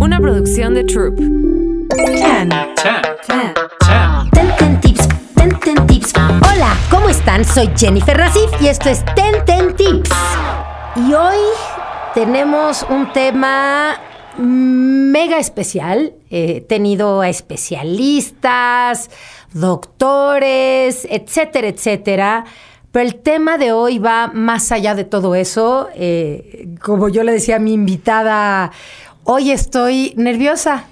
Una producción de Troop. Ten. Ten. Ten. Ten. Ten Ten Tips. Ten Ten Tips. Hola, ¿cómo están? Soy Jennifer Nasif y esto es Ten Ten Tips. Y hoy tenemos un tema mega especial. He tenido a especialistas, doctores, etcétera, etcétera. Pero el tema de hoy va más allá de todo eso. Eh, como yo le decía a mi invitada, hoy estoy nerviosa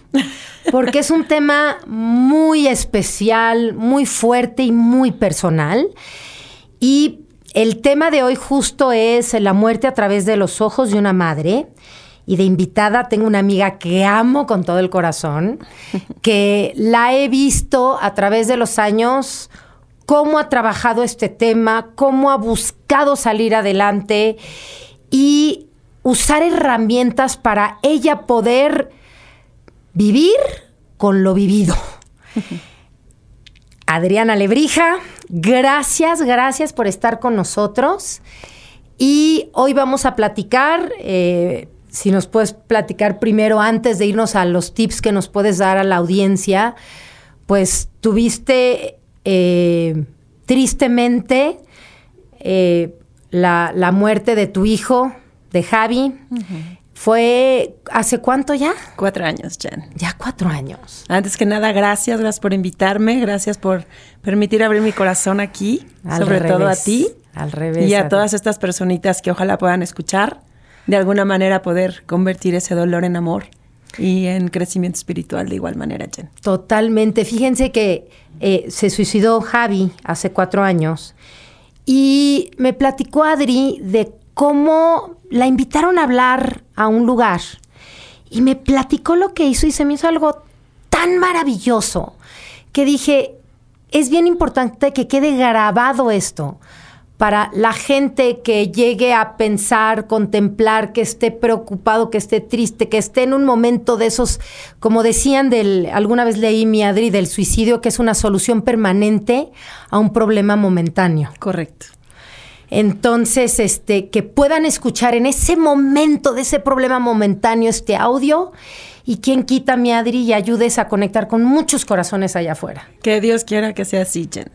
porque es un tema muy especial, muy fuerte y muy personal. Y el tema de hoy justo es la muerte a través de los ojos de una madre. Y de invitada tengo una amiga que amo con todo el corazón, que la he visto a través de los años cómo ha trabajado este tema, cómo ha buscado salir adelante y usar herramientas para ella poder vivir con lo vivido. Adriana Lebrija, gracias, gracias por estar con nosotros. Y hoy vamos a platicar, eh, si nos puedes platicar primero antes de irnos a los tips que nos puedes dar a la audiencia, pues tuviste eh, tristemente eh, la, la, muerte de tu hijo, de Javi. Uh -huh. ¿Fue hace cuánto ya? Cuatro años, Jen. Ya cuatro años. Antes que nada, gracias, gracias por invitarme, gracias por permitir abrir mi corazón aquí, Al sobre revés, todo a ti. Al revés. Y a todas estas personitas que ojalá puedan escuchar, de alguna manera poder convertir ese dolor en amor y en crecimiento espiritual de igual manera, Jen. Totalmente. Fíjense que eh, se suicidó Javi hace cuatro años y me platicó Adri de cómo la invitaron a hablar a un lugar y me platicó lo que hizo y se me hizo algo tan maravilloso que dije, es bien importante que quede grabado esto para la gente que llegue a pensar, contemplar, que esté preocupado, que esté triste, que esté en un momento de esos, como decían del, alguna vez leí mi Adri, del suicidio, que es una solución permanente a un problema momentáneo. Correcto. Entonces, este, que puedan escuchar en ese momento de ese problema momentáneo este audio y quien quita mi Adri y ayudes a conectar con muchos corazones allá afuera. Que Dios quiera que sea así, Jen.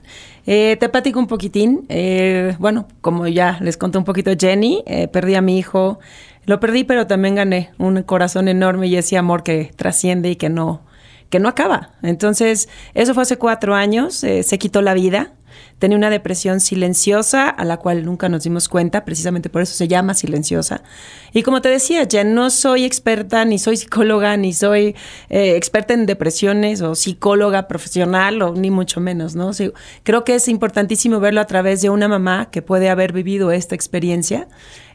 Eh, te platico un poquitín. Eh, bueno, como ya les conté un poquito Jenny, eh, perdí a mi hijo. Lo perdí, pero también gané un corazón enorme y ese amor que trasciende y que no, que no acaba. Entonces, eso fue hace cuatro años. se quitó la vida. Tenía una depresión silenciosa a la cual nunca nos dimos cuenta, precisamente por eso se llama silenciosa. Y como te decía, ya no soy experta, ni soy psicóloga, ni soy eh, experta en depresiones o psicóloga profesional, ni mucho menos, ¿no? Creo que es importantísimo verlo a través de una mamá que puede haber vivido esta experiencia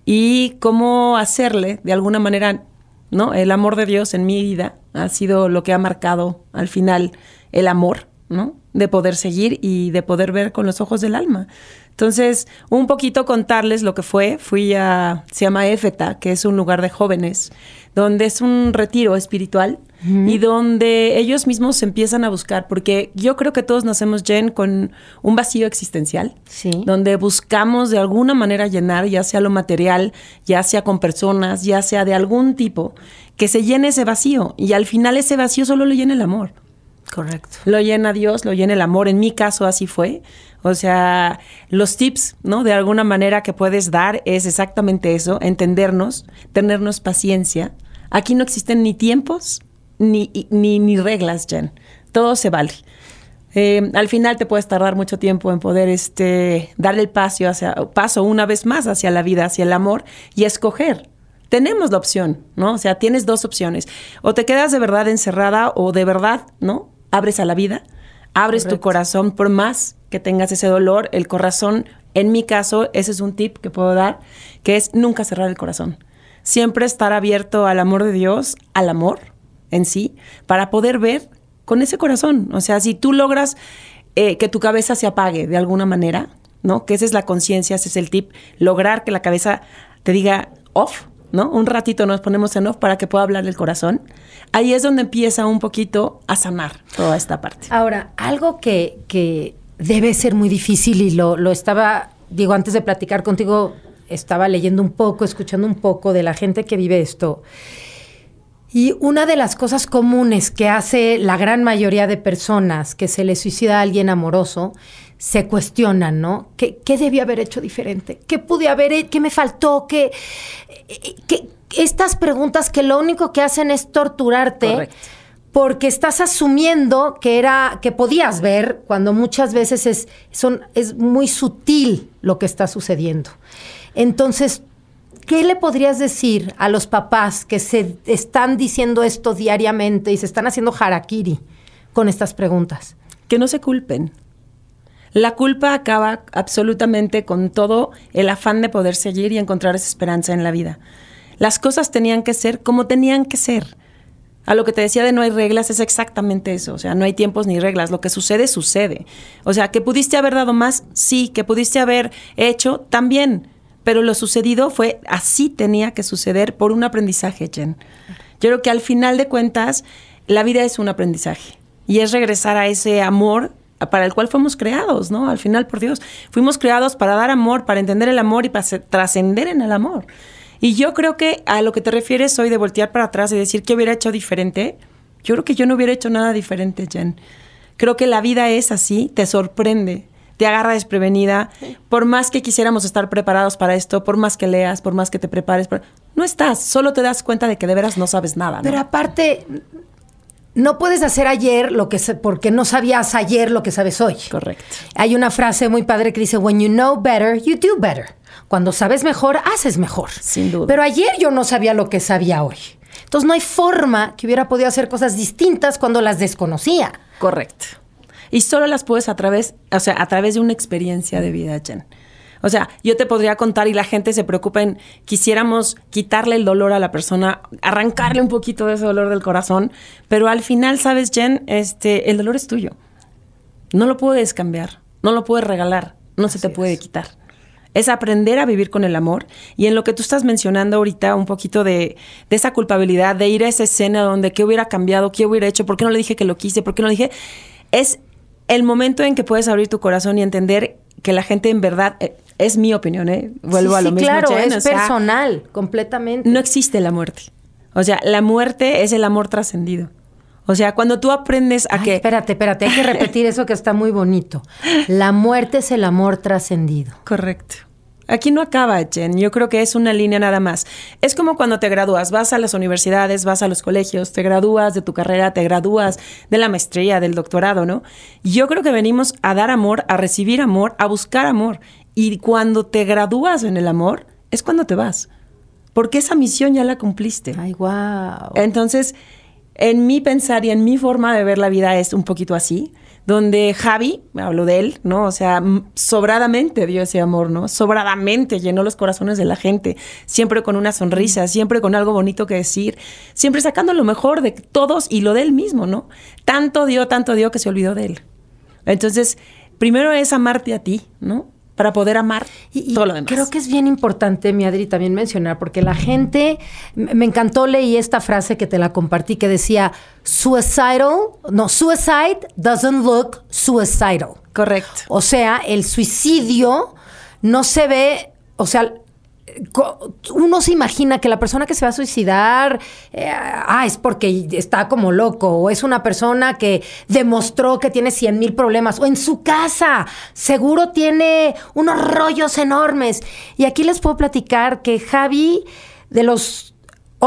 y cómo hacerle, de alguna manera, ¿no? El amor de Dios en mi vida ha sido lo que ha marcado al final el amor, ¿no? De poder seguir y de poder ver con los ojos del alma. Entonces, un poquito contarles lo que fue. Fui a, se llama Éfeta, que es un lugar de jóvenes, donde es un retiro espiritual uh -huh. y donde ellos mismos se empiezan a buscar, porque yo creo que todos nacemos, Jen, con un vacío existencial, sí. donde buscamos de alguna manera llenar, ya sea lo material, ya sea con personas, ya sea de algún tipo, que se llene ese vacío y al final ese vacío solo lo llena el amor. Correcto. Lo llena Dios, lo llena el amor. En mi caso así fue. O sea, los tips, ¿no? De alguna manera que puedes dar es exactamente eso, entendernos, tenernos paciencia. Aquí no existen ni tiempos ni, ni, ni reglas, Jen. Todo se vale. Eh, al final te puedes tardar mucho tiempo en poder este, dar el paso, hacia, paso una vez más hacia la vida, hacia el amor y escoger tenemos la opción, ¿no? O sea, tienes dos opciones. O te quedas de verdad encerrada o de verdad, ¿no? Abres a la vida, abres Correcto. tu corazón por más que tengas ese dolor. El corazón, en mi caso, ese es un tip que puedo dar, que es nunca cerrar el corazón. Siempre estar abierto al amor de Dios, al amor en sí, para poder ver con ese corazón. O sea, si tú logras eh, que tu cabeza se apague de alguna manera, ¿no? Que esa es la conciencia, ese es el tip, lograr que la cabeza te diga off, ¿no? Un ratito nos ponemos en off para que pueda hablar el corazón. Ahí es donde empieza un poquito a sanar toda esta parte. Ahora, algo que, que debe ser muy difícil y lo, lo, estaba, digo, antes de platicar contigo, estaba leyendo un poco, escuchando un poco de la gente que vive esto. Y una de las cosas comunes que hace la gran mayoría de personas que se le suicida a alguien amoroso, se cuestionan, ¿no? ¿Qué, qué debí haber hecho diferente? ¿Qué pude haber hecho? ¿Qué me faltó? ¿Qué, qué, estas preguntas que lo único que hacen es torturarte. Correcto. Porque estás asumiendo que era, que podías ver, cuando muchas veces es, son, es muy sutil lo que está sucediendo. Entonces, ¿qué le podrías decir a los papás que se están diciendo esto diariamente y se están haciendo harakiri con estas preguntas? Que no se culpen. La culpa acaba absolutamente con todo el afán de poder seguir y encontrar esa esperanza en la vida. Las cosas tenían que ser como tenían que ser. A lo que te decía de no hay reglas es exactamente eso. O sea, no hay tiempos ni reglas. Lo que sucede, sucede. O sea, que pudiste haber dado más, sí. Que pudiste haber hecho, también. Pero lo sucedido fue así tenía que suceder por un aprendizaje, Jen. Yo creo que al final de cuentas, la vida es un aprendizaje. Y es regresar a ese amor para el cual fuimos creados, ¿no? Al final, por Dios, fuimos creados para dar amor, para entender el amor y para trascender en el amor. Y yo creo que a lo que te refieres hoy de voltear para atrás y decir qué hubiera hecho diferente, yo creo que yo no hubiera hecho nada diferente, Jen. Creo que la vida es así, te sorprende, te agarra desprevenida. Por más que quisiéramos estar preparados para esto, por más que leas, por más que te prepares, no estás, solo te das cuenta de que de veras no sabes nada. ¿no? Pero aparte, no puedes hacer ayer lo que porque no sabías ayer lo que sabes hoy. Correcto. Hay una frase muy padre que dice when you know better, you do better. Cuando sabes mejor, haces mejor. Sin duda. Pero ayer yo no sabía lo que sabía hoy. Entonces no hay forma que hubiera podido hacer cosas distintas cuando las desconocía. Correcto. Y solo las puedes a través, o sea, a través de una experiencia de vida, Jen. O sea, yo te podría contar y la gente se preocupa en quisiéramos quitarle el dolor a la persona, arrancarle un poquito de ese dolor del corazón, pero al final, sabes, Jen, este, el dolor es tuyo. No lo puedes cambiar, no lo puedes regalar, no se te puede quitar. Es aprender a vivir con el amor. Y en lo que tú estás mencionando ahorita, un poquito de, de esa culpabilidad, de ir a esa escena donde qué hubiera cambiado, qué hubiera hecho, por qué no le dije que lo quise, por qué no le dije, es el momento en que puedes abrir tu corazón y entender que la gente en verdad, eh, es mi opinión, ¿eh? Vuelvo sí, a lo sí, mismo. Claro, Jen, es o sea, personal, completamente. no existe la muerte. O sea, la muerte es el amor trascendido. O sea, cuando tú aprendes a Ay, que... Espérate, espérate, hay que repetir eso que está muy bonito. La muerte es el amor trascendido. Correcto. Aquí no acaba, Jen. Yo creo que es una línea nada más. Es como cuando te gradúas, vas a las universidades, vas a los colegios, te gradúas de tu carrera, te gradúas de la maestría, del doctorado, ¿no? Yo creo que venimos a dar amor, a recibir amor, a buscar amor. Y cuando te gradúas en el amor, es cuando te vas. Porque esa misión ya la cumpliste. Ay, wow. Entonces, en mi pensar y en mi forma de ver la vida es un poquito así, donde Javi, hablo de él, ¿no? O sea, sobradamente dio ese amor, ¿no? Sobradamente llenó los corazones de la gente, siempre con una sonrisa, siempre con algo bonito que decir, siempre sacando lo mejor de todos y lo de él mismo, ¿no? Tanto dio, tanto dio que se olvidó de él. Entonces, primero es amarte a ti, ¿no? Para poder amar Y, y todo lo demás. creo que es bien importante, mi Adri, también mencionar, porque la gente, me encantó, leí esta frase que te la compartí, que decía, suicidal, no, suicide doesn't look suicidal. Correcto. O sea, el suicidio no se ve, o sea, uno se imagina que la persona que se va a suicidar, eh, ah, es porque está como loco, o es una persona que demostró que tiene 100 mil problemas, o en su casa, seguro tiene unos rollos enormes. Y aquí les puedo platicar que Javi, de los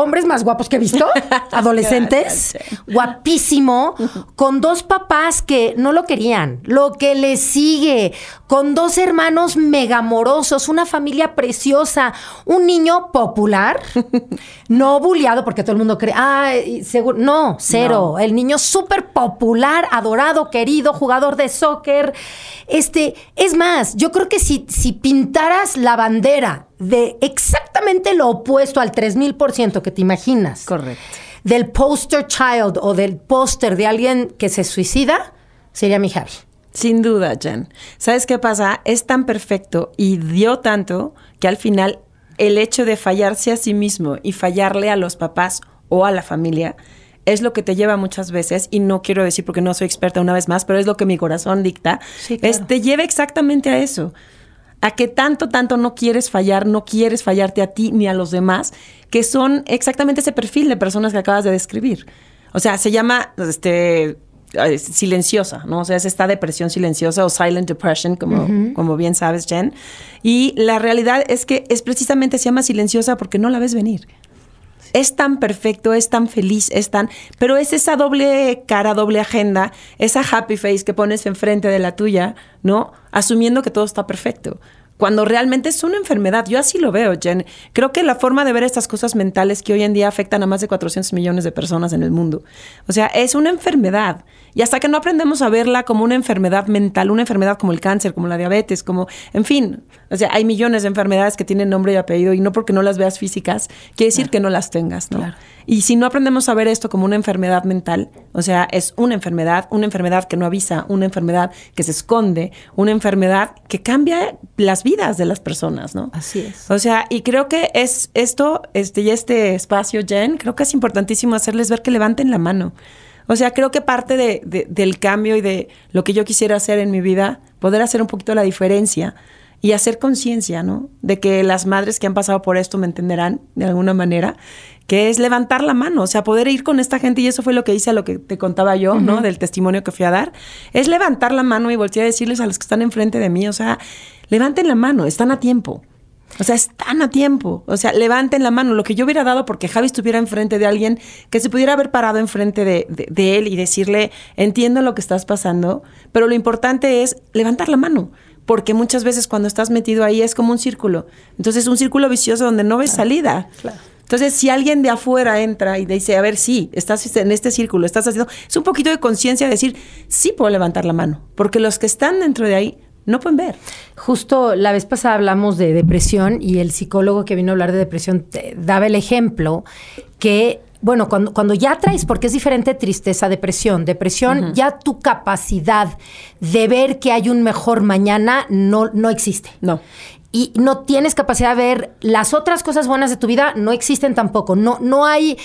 hombres más guapos que he visto, adolescentes, guapísimo, con dos papás que no lo querían, lo que le sigue, con dos hermanos megamorosos, una familia preciosa, un niño popular, no bulleado porque todo el mundo cree, ah, seguro, no, cero, el niño súper popular, adorado, querido, jugador de soccer, este, es más, yo creo que si, si pintaras la bandera de exactamente lo opuesto al 3000% que te imaginas, Correcto. del poster child o del póster de alguien que se suicida, sería mi Javi. Sin duda, Jen. ¿Sabes qué pasa? Es tan perfecto y dio tanto que al final el hecho de fallarse a sí mismo y fallarle a los papás o a la familia es lo que te lleva muchas veces, y no quiero decir porque no soy experta una vez más, pero es lo que mi corazón dicta, Sí, claro. es, te lleva exactamente a eso. A que tanto, tanto no quieres fallar, no quieres fallarte a ti ni a los demás, que son exactamente ese perfil de personas que acabas de describir. O sea, se llama este silenciosa, ¿no? O sea, es esta depresión silenciosa o silent depression, como, como bien sabes, Jen. Y la realidad es que es precisamente se llama silenciosa porque no la ves venir. Es tan perfecto, es tan feliz, es tan... Pero es esa doble cara, doble agenda, esa happy face que pones enfrente de la tuya, ¿no? Asumiendo que todo está perfecto cuando realmente es una enfermedad. Yo así lo veo, Jen. Creo que la forma de ver estas cosas mentales que hoy en día afectan a más de 400 millones de personas en el mundo. O sea, es una enfermedad. Y hasta que no aprendemos a verla como una enfermedad mental, una enfermedad como el cáncer, como la diabetes, como, en fin, o sea, hay millones de enfermedades que tienen nombre y apellido y no porque no las veas físicas, quiere decir que no las tengas, ¿no? Y si no aprendemos a ver esto como una enfermedad mental, o sea, es una enfermedad, una enfermedad que no avisa, una enfermedad que se esconde, una enfermedad que cambia las vidas de las personas, ¿no? Así es. O sea, y creo que es esto, este, y este espacio, Jen, creo que es importantísimo hacerles ver que levanten la mano. O sea, creo que parte de, del cambio y de lo que yo quisiera hacer en mi vida, poder hacer un poquito la diferencia y hacer conciencia, ¿no? De que las madres que han pasado por esto me entenderán de alguna manera, que es levantar la mano, o sea, poder ir con esta gente, y eso fue lo que hice, lo que te contaba yo, ¿no? Del testimonio que fui a dar, es levantar la mano y voltear a decirles a los que están enfrente de mí, o sea, levanten la mano, están a tiempo. O sea, están a tiempo. O sea, levanten la mano. Lo que yo hubiera dado porque Javi estuviera enfrente de alguien que se pudiera haber parado enfrente de, de, él y decirle, entiendo lo que estás pasando, pero lo importante es levantar la mano. Porque muchas veces cuando estás metido ahí es como un círculo. Entonces, un círculo vicioso donde no ves salida. Entonces, si alguien de afuera entra y dice, a ver, sí, estás en este círculo, estás haciendo, es un poquito de conciencia de decir, sí puedo levantar la mano, porque los que están dentro de ahí no pueden ver. Justo la vez pasada hablamos de depresión y el psicólogo que vino a hablar de depresión daba el ejemplo que bueno, cuando, cuando ya traes, porque es diferente tristeza, depresión. Depresión, ya tu capacidad de ver que hay un mejor mañana no, no existe. No y no tienes capacidad de ver las otras cosas buenas de tu vida, no existen tampoco. No, no, hay,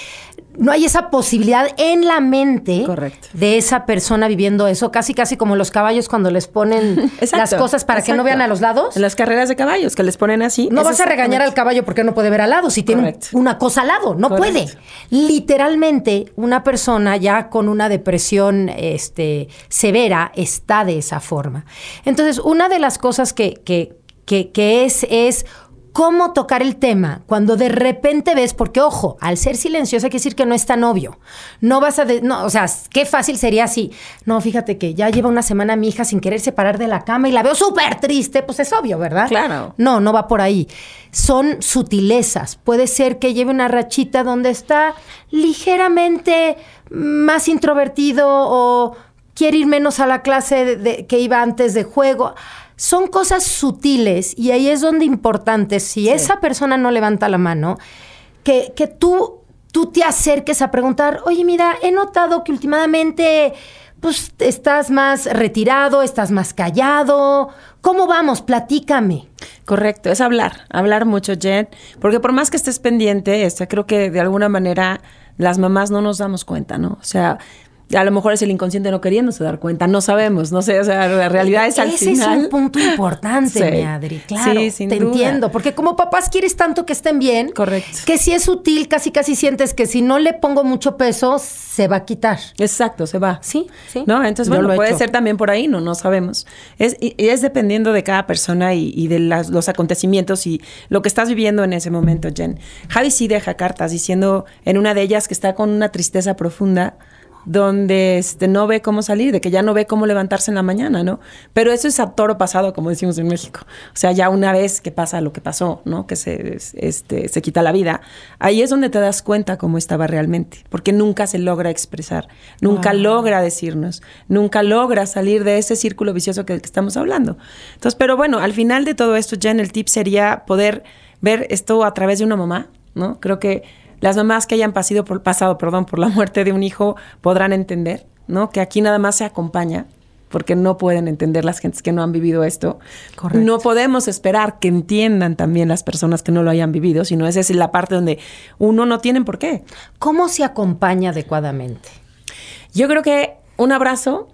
no hay esa posibilidad en la mente de esa persona viviendo eso, casi casi como los caballos cuando les ponen las cosas para que no vean a los lados. En las carreras de caballos, que les ponen así. No vas a regañar al caballo porque no puede ver al lado, si tiene una cosa al lado, no puede. Literalmente, una persona ya con una depresión este, severa está de esa forma. Entonces, una de las cosas que, que que, es, es cómo tocar el tema cuando de repente ves, porque ojo, al ser silenciosa hay que decir que no es tan obvio. No vas a, no, o sea, qué fácil sería así. No, fíjate que ya lleva una semana mi hija sin querer separar de la cama y la veo súper triste, pues es obvio, ¿verdad? Claro. No, no va por ahí. Son sutilezas. Puede ser que lleve una rachita donde está ligeramente más introvertido o quiere ir menos a la clase de, que iba antes de juego son cosas sutiles y ahí es donde importante, si esa persona no levanta la mano, que, que tú, tú te acerques a preguntar, oye, mira, he notado que últimamente pues estás más retirado, estás más callado. ¿Cómo vamos? Platícame. Correcto, es hablar, hablar mucho, Jen, porque por más que estés pendiente, este, creo que de alguna manera las mamás no nos damos cuenta, ¿no? O sea, a lo mejor es el inconsciente no queriéndose dar cuenta, no sabemos, no sé, o sea, la realidad es al Ese final. es un punto importante, mi Adri, claro, sí, sin te entiendo, porque como papás quieres tanto que estén bien, correcto, que si es sutil, casi casi sientes que si no le pongo mucho peso, se va a quitar. Exacto, se va. Sí, sí. ¿No? Entonces, bueno, puede ser también por ahí, no, no sabemos. Es, y, es dependiendo de cada persona y, de los acontecimientos y lo que estás viviendo en ese momento, Jen. Javi sí deja cartas diciendo en una de ellas que está con una tristeza profunda donde este, no ve cómo salir, de que ya no ve cómo levantarse en la mañana, ¿no? Pero eso es a toro pasado, como decimos en México. O sea, ya una vez que pasa lo que pasó, ¿no? Que se, este, se quita la vida, ahí es donde te das cuenta cómo estaba realmente, porque nunca se logra expresar, nunca logra decirnos, nunca logra salir de ese círculo vicioso que, que estamos hablando. Entonces, pero bueno, al final de todo esto, ya en el tip sería poder ver esto a través de una mamá, ¿no? Creo que las mamás que hayan pasado por, pasado perdón, por la muerte de un hijo podrán entender, ¿no? Que aquí nada más se acompaña porque no pueden entender las gentes que no han vivido esto. No podemos esperar que entiendan también las personas que no lo hayan vivido, sino esa es la parte donde uno no tiene por qué. ¿Cómo se acompaña adecuadamente? Yo creo que un abrazo,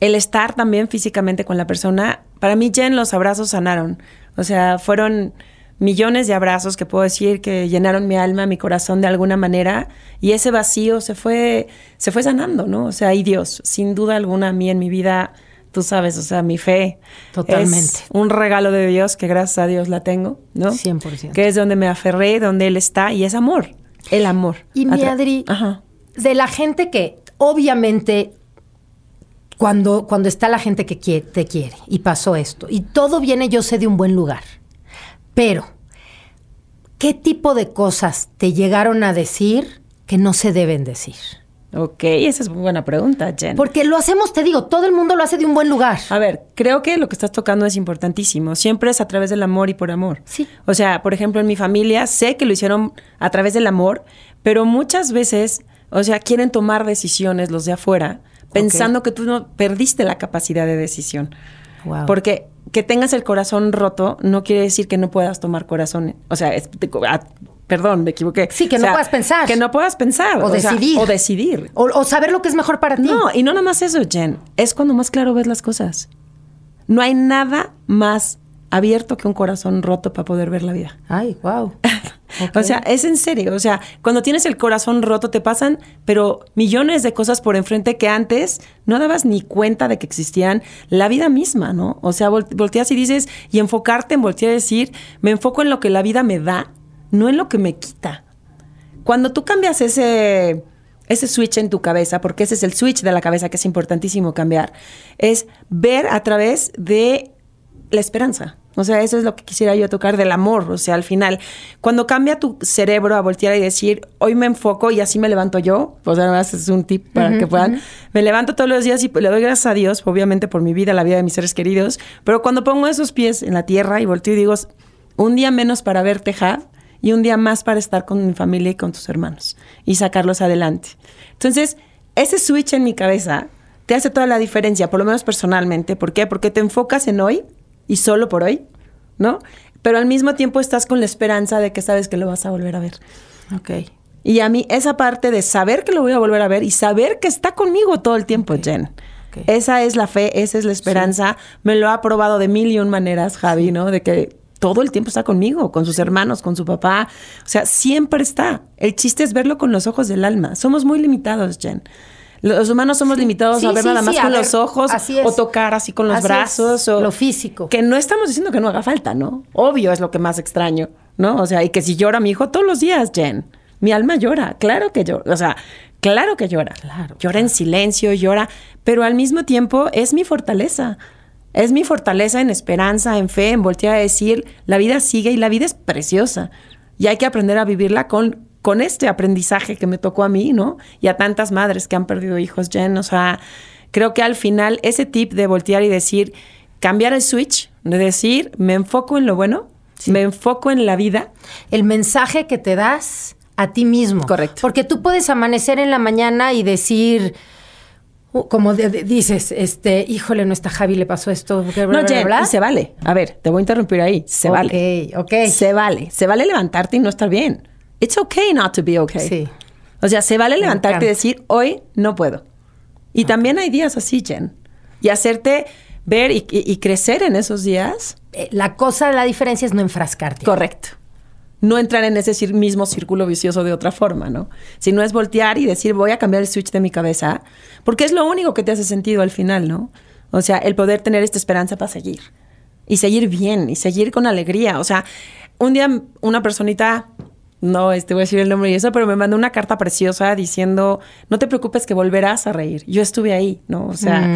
el estar también físicamente con la persona, Para mí, Jen, los abrazos sanaron. O sea, fueron millones de abrazos que puedo decir que llenaron mi alma, mi corazón de alguna manera y ese vacío se fue se fue sanando, ¿no? O sea, y Dios, sin duda alguna a mí en mi vida, tú sabes, o sea, mi fe Totalmente. es un regalo de Dios que gracias a Dios la tengo, ¿no? 100%. Que es donde me aferré, donde él está y es amor, el amor. Y mi Adri, Ajá. de la gente que obviamente cuando, cuando está la gente que quiere, te quiere y pasó esto y todo viene yo sé de un buen lugar, pero ¿qué tipo de cosas te llegaron a decir que no se deben decir? Ok, esa es muy buena pregunta, Jen. Porque lo hacemos, te digo, todo el mundo lo hace de un buen lugar. A ver, creo que lo que estás tocando es importantísimo. Siempre es a través del amor y por amor. Sí. O sea, por ejemplo, en mi familia sé que lo hicieron a través del amor, pero muchas veces, o sea, quieren tomar decisiones los de afuera, pensando que tú no perdiste la capacidad de decisión. Wow. Porque que tengas el corazón roto no quiere decir que no puedas tomar corazón. O sea, es- ah, perdón, me equivoqué. Sí, que O no puedas pensar. Que no puedas pensar. O decidir. o decidir. O, o saber lo que es mejor para ti. No, y no nada más eso, Jen. Es cuando más claro ves las cosas. No hay nada más abierto que un corazón roto para poder ver la vida. Ay, wow. O sea, es en serio. O sea, cuando tienes el corazón roto te pasan, pero millones de cosas por enfrente que antes no dabas ni cuenta de que existían. La vida misma, ¿no? O sea, vol- volteas y dices, y enfocarte en voltear a decir, me enfoco en lo que la vida me da, no en lo que me quita. Cuando tú cambias ese, ese switch en tu cabeza, porque ese es el switch de la cabeza que es importantísimo cambiar, es ver a través de la esperanza. O sea, eso es lo que quisiera yo tocar del amor. O sea, al final, cuando cambia tu cerebro a voltear y decir, hoy me enfoco y así me levanto yo, pues además es un tip para que puedan. Me levanto todos los días y le doy gracias a Dios, obviamente por mi vida, la vida de mis seres queridos. Pero cuando pongo esos pies en la tierra y volteo y digo, un día menos para ver Tejad y un día más para estar con mi familia y con tus hermanos y sacarlos adelante. Entonces, ese switch en mi cabeza te hace toda la diferencia, por lo menos personalmente. ¿Por qué? Porque te enfocas en hoy y solo por hoy, ¿no? Pero al mismo tiempo estás con la esperanza de que sabes que lo vas a volver a ver. Ok. Y a mí esa parte de saber que lo voy a volver a ver y saber que está conmigo todo el tiempo, Jen. Esa es la fe, esa es la esperanza. Me lo ha probado de mil y un maneras, Javi, ¿no? De que todo el tiempo está conmigo, con sus hermanos, con su papá. O sea, siempre está. El chiste es verlo con los ojos del alma. Somos muy limitados, Jen. Los humanos somos limitados Sí, a ver sí, nada más sí, con ver, los ojos o tocar así con los Así brazos o lo físico. Que no estamos diciendo que no haga falta, ¿no? Obvio es lo que más extraño, ¿no? O sea, y que si llora mi hijo todos los días, Jen. Mi alma llora, claro que llora. O sea, claro que llora. Claro, Llora en silencio, llora, pero al mismo tiempo es mi fortaleza. Es mi fortaleza en esperanza, en fe, en voltear a decir, la vida sigue y la vida es preciosa. Y hay que aprender a vivirla con, con este aprendizaje que me tocó a mí, ¿no? Y a tantas madres que han perdido hijos, Jen. O sea, creo que al final ese tip de voltear y decir, cambiar el switch, de decir, me enfoco en lo bueno, me enfoco en la vida. El mensaje que te das a ti mismo. Correcto. Porque tú puedes amanecer en la mañana y decir, como de- de- dices, este, híjole, no está Javi, le pasó esto. bla, No, bla, Jen, bla. y se vale. A ver, te voy a interrumpir ahí. Se Ok, vale. ok. Se vale. Se vale levantarte y no estar bien. It's okay not to be okay. Sí. O sea, se vale levantarte y decir, hoy no puedo. Y también hay días así, Jen. Y hacerte ver y, y- y crecer en esos días. Eh, La cosa, la diferencia es no enfrascarte. Correcto. No entrar en ese mismo círculo vicioso de otra forma, ¿no? Sino es voltear y decir, voy a cambiar el switch de mi cabeza, porque es lo único que te hace sentido al final, ¿no? O sea, el poder tener esta esperanza para seguir. Y seguir bien, y seguir con alegría. O sea, un día una personita, no este, voy a decir el nombre y eso, pero me mandó una carta preciosa diciendo, no te preocupes que volverás a reír. Yo estuve ahí, ¿no? O sea,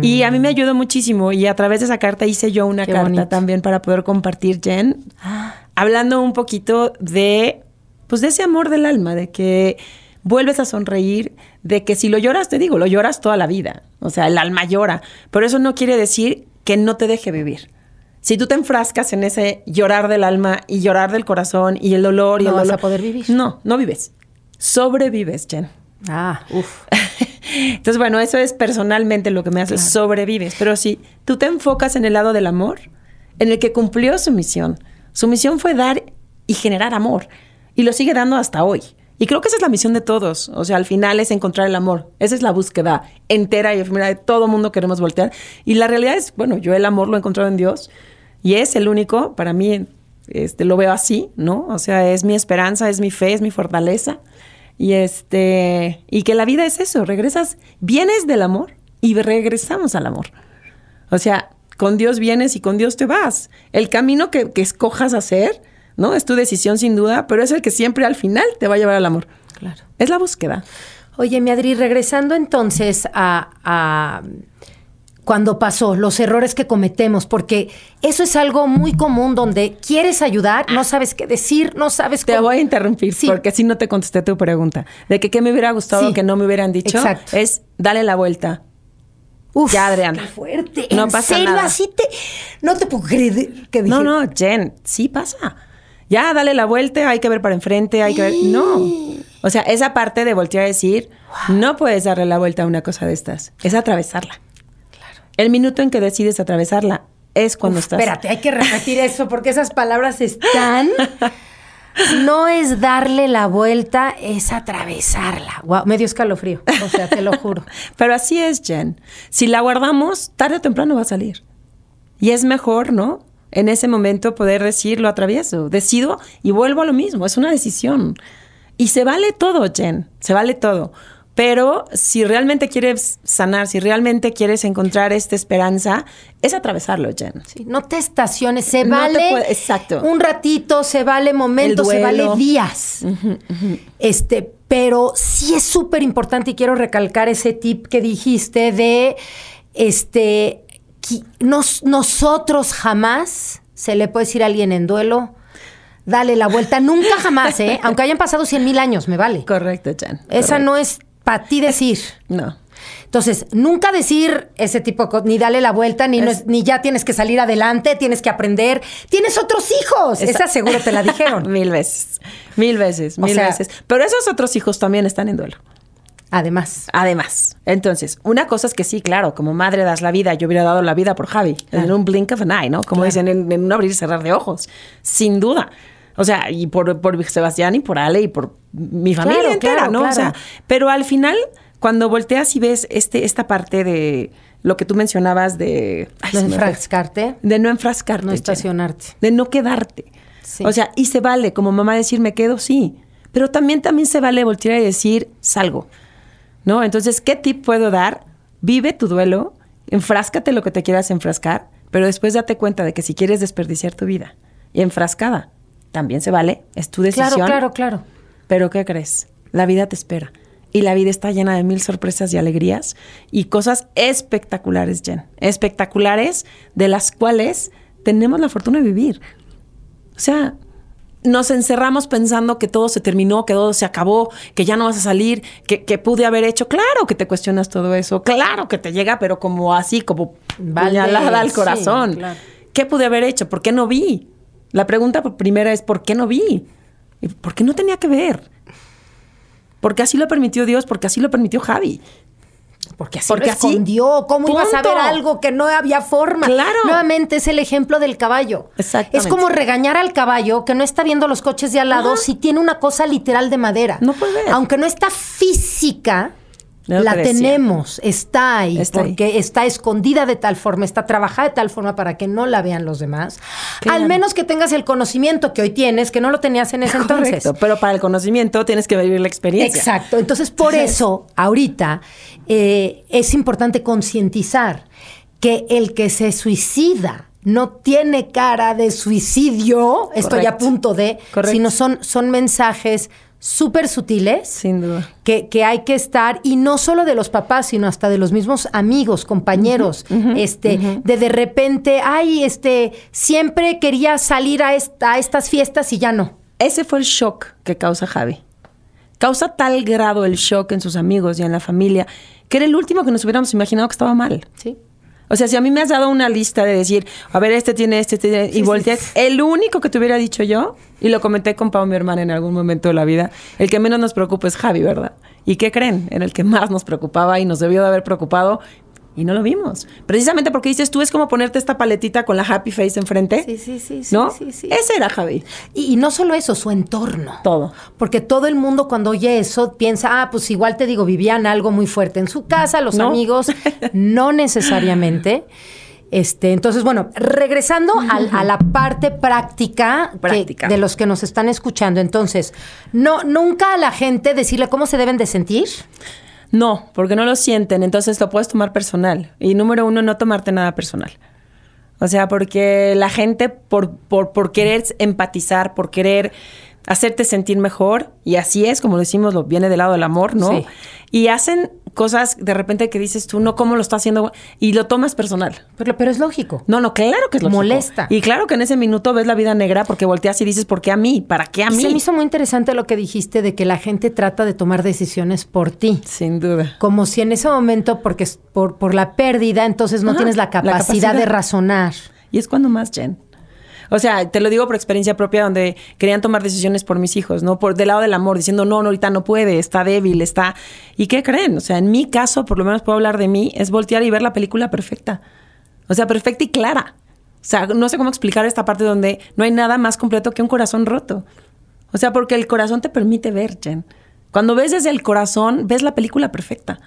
y a mí me ayudó muchísimo. Y a través de esa carta hice yo una Qué carta bonito. también para poder compartir, Jen hablando un poquito de, pues de ese amor del alma, de que vuelves a sonreír, de que si lo lloras, te digo, lo lloras toda la vida. O sea, el alma llora. Pero eso no quiere decir que no te deje vivir. Si tú te enfrascas en ese llorar del alma y llorar del corazón y el dolor y No el vas dolor. a poder vivir. No, no vives. Sobrevives, Jen. Ah, uff. Entonces, bueno, eso es personalmente lo que me hace sobrevives. Pero si tú te enfocas en el lado del amor, en el que cumplió su misión, su misión fue dar y generar amor. Y lo sigue dando hasta hoy. Y creo que esa es la misión de todos. O sea, al final es encontrar el amor. Esa es la búsqueda entera y efímera de todo mundo queremos voltear. Y la realidad es, bueno, yo el amor lo he encontrado en Dios y es el único, para mí, este, lo veo así, ¿no? O sea, es mi esperanza, es mi fe, es mi fortaleza. Y este, y que la vida es eso, regresas, vienes del amor y regresamos al amor. O sea, con Dios vienes y con Dios te vas. El camino que, que escojas hacer ¿no? Es tu decisión sin duda, pero es el que siempre al final te va a llevar al amor. Claro. Es la búsqueda. Oye, mi Adri, regresando entonces a, a cuando pasó, los errores que cometemos, porque eso es algo muy común donde quieres ayudar, no sabes qué decir, no sabes Te voy a interrumpir porque si no te contesté tu pregunta. De que qué me hubiera gustado que no me hubieran dicho Exacto. es dale la vuelta. Uf, ya, Adriana. Qué fuerte. No ¿En pasa serio? nada. Así te. No te puedo creer que dije. No, no, Jen, sí pasa. Ya, dale la vuelta, hay que ver para enfrente, hay que ver. No. O sea, esa parte de voltear a decir, no puedes darle la vuelta a una cosa de estas. Es atravesarla. El minuto en que decides atravesarla es cuando Uf, estás. Espérate, hay que repetir eso porque esas palabras están. No es darle la vuelta, es atravesarla. Wow, medio escalofrío. O sea, te lo juro. Pero así es, Jen. Si la guardamos, tarde o temprano va a salir. Y es mejor, ¿no? En ese momento poder decir, lo atravieso, decido y vuelvo a lo mismo. Es una decisión. Y se vale todo, Jen. Se vale todo. Pero si realmente quieres sanar, si realmente quieres encontrar esta esperanza, es atravesarlo, Jen. Sí, no te estaciones, se No te vale puede- exacto. un ratito, se vale momentos, se vale días. Este, pero sí es súper importante y quiero recalcar ese tip que dijiste de este nos- nosotros jamás se le puede decir a alguien en duelo, dale la vuelta, nunca jamás, ¿eh? Aunque hayan pasado cien mil años, me vale. Correcto, Jen. Esa no es para ti decir. No. Entonces, nunca decir ese tipo de cosas, ni dale la vuelta, ni, no es- ni ya tienes que salir adelante, tienes que aprender, tienes otros hijos. Esa seguro te la dijeron. mil veces. Mil veces, O mil sea- veces. Pero esos otros hijos también están en duelo. Además. Además, entonces, una cosa es que sí, claro, como madre das la vida, yo hubiera dado la vida por Javi, en un blink of an eye, ¿no? Como dicen, en, en un abrir y cerrar de ojos, sin duda. O sea, y por, por Sebastián y por Ale y por mi familia Claro, entera, claro, ¿no? claro. O sea, pero al final, cuando volteas y ves este, esta parte de lo que tú mencionabas de... ay, No enfrascarte. De no enfrascarte. No estacionarte. De no quedarte. Sí. O sea, y se vale como mamá decir me quedo, sí. Pero también, también se vale voltear y decir salgo. ¿No? Entonces, ¿qué tip puedo dar? Vive tu duelo, enfráscate lo que te quieras enfrascar, pero después date cuenta de que si quieres desperdiciar tu vida y enfrascada, también se vale, es tu decisión. Claro, claro, claro. Pero ¿qué crees? La vida te espera. Y la vida está llena de mil sorpresas y alegrías y cosas espectaculares, Jen. Espectaculares de las cuales tenemos la fortuna de vivir. O sea, nos encerramos pensando que todo se terminó, que todo se acabó, que ya no vas a salir, que, que pude haber hecho. Claro que te cuestionas todo eso, claro que te llega, pero como así, como Vale, puñalada al sí, corazón. claro. ¿Qué pude haber hecho? ¿Por qué no vi? La pregunta primera es ¿por qué no vi? ¿Y ¿Por qué no tenía que ver? Porque así lo permitió Dios, porque así lo permitió Javi. Porque así Porque lo así, escondió. ¿Cómo ibas a punto. ver algo que no había forma? Claro. Nuevamente es el ejemplo del caballo. Es como regañar al caballo que no está viendo los coches de al lado Ajá. si tiene una cosa literal de madera. No puede ver. Aunque no está física, No la tenemos, está ahí, Está ahí. porque está escondida de tal forma, está trabajada de tal forma para que no la vean los demás. Claro. Al menos que tengas el conocimiento que hoy tienes, que no lo tenías en ese entonces. Correcto, pero para el conocimiento tienes que vivir la experiencia. Exacto. Entonces, por eso, ahorita eh, es importante concientizar que el que se suicida no tiene cara de suicidio, estoy a punto de, Correcto. sino son, son mensajes súper sutiles Sin duda. que, que hay que estar, y no solo de los papás, sino hasta de los mismos amigos, compañeros, este, de de repente, ay, este, siempre quería salir a, esta- a estas fiestas y ya no. Ese fue el shock que causa Javi. Causa tal grado el shock en sus amigos y en la familia que era el último que nos hubiéramos imaginado que estaba mal. Sí. O sea, si a mí me has dado una lista de decir, a ver, este tiene este, este tiene, y volteas, el único que te hubiera dicho yo, y lo comenté con Pau, mi hermana, en algún momento de la vida, el que menos nos preocupa es Javi, ¿verdad? ¿Y qué creen? Era el que más nos preocupaba y nos debió de haber preocupado Y no lo vimos. Precisamente porque dices tú es como ponerte esta paletita con la happy face enfrente. Sí, sí, sí, sí, ¿No? sí, sí. Ese era Javi. Y, y no solo eso, su entorno. Todo. Porque todo el mundo cuando oye eso piensa, ah, pues igual te digo, vivían algo muy fuerte en su casa, los No. amigos, no necesariamente. Este, entonces, bueno, regresando a, la parte práctica, que- Práctica. de los que nos están escuchando. Entonces, no, nunca a la gente decirle cómo se deben de sentir. No, porque no lo sienten, entonces lo puedes tomar personal. Y número uno, no tomarte nada personal. O sea, porque la gente por, por, por querer empatizar, por querer hacerte sentir mejor, y así es, como decimos, lo viene del lado del amor, ¿no? Sí. Y hacen cosas de repente que dices tú, no, ¿cómo lo está haciendo? Y lo tomas personal. Pero, pero es lógico. No, no, claro que es lógico. Molesta. Y claro que en ese minuto ves la vida negra porque volteas y dices, ¿por qué a mí? ¿Para qué a mí? Se me hizo muy interesante lo que dijiste de que la gente trata de tomar decisiones por ti. Sin duda. Como si en ese momento, porque es por, por la pérdida, entonces no Ajá, tienes la capacidad. de razonar. Y es cuando más, Jen. O sea, te lo digo por experiencia propia, donde querían tomar decisiones por mis hijos, ¿no? Por del lado del amor, diciendo, no, no, ahorita no puede, está débil, está. ¿Y qué creen? O sea, en mi caso, por lo menos puedo hablar de mí, es voltear y ver la película perfecta. O sea, perfecta y clara. O sea, no sé cómo explicar esta parte donde no hay nada más completo que un corazón roto. O sea, porque el corazón te permite ver, Jen. Cuando ves desde el corazón, ves la película perfecta.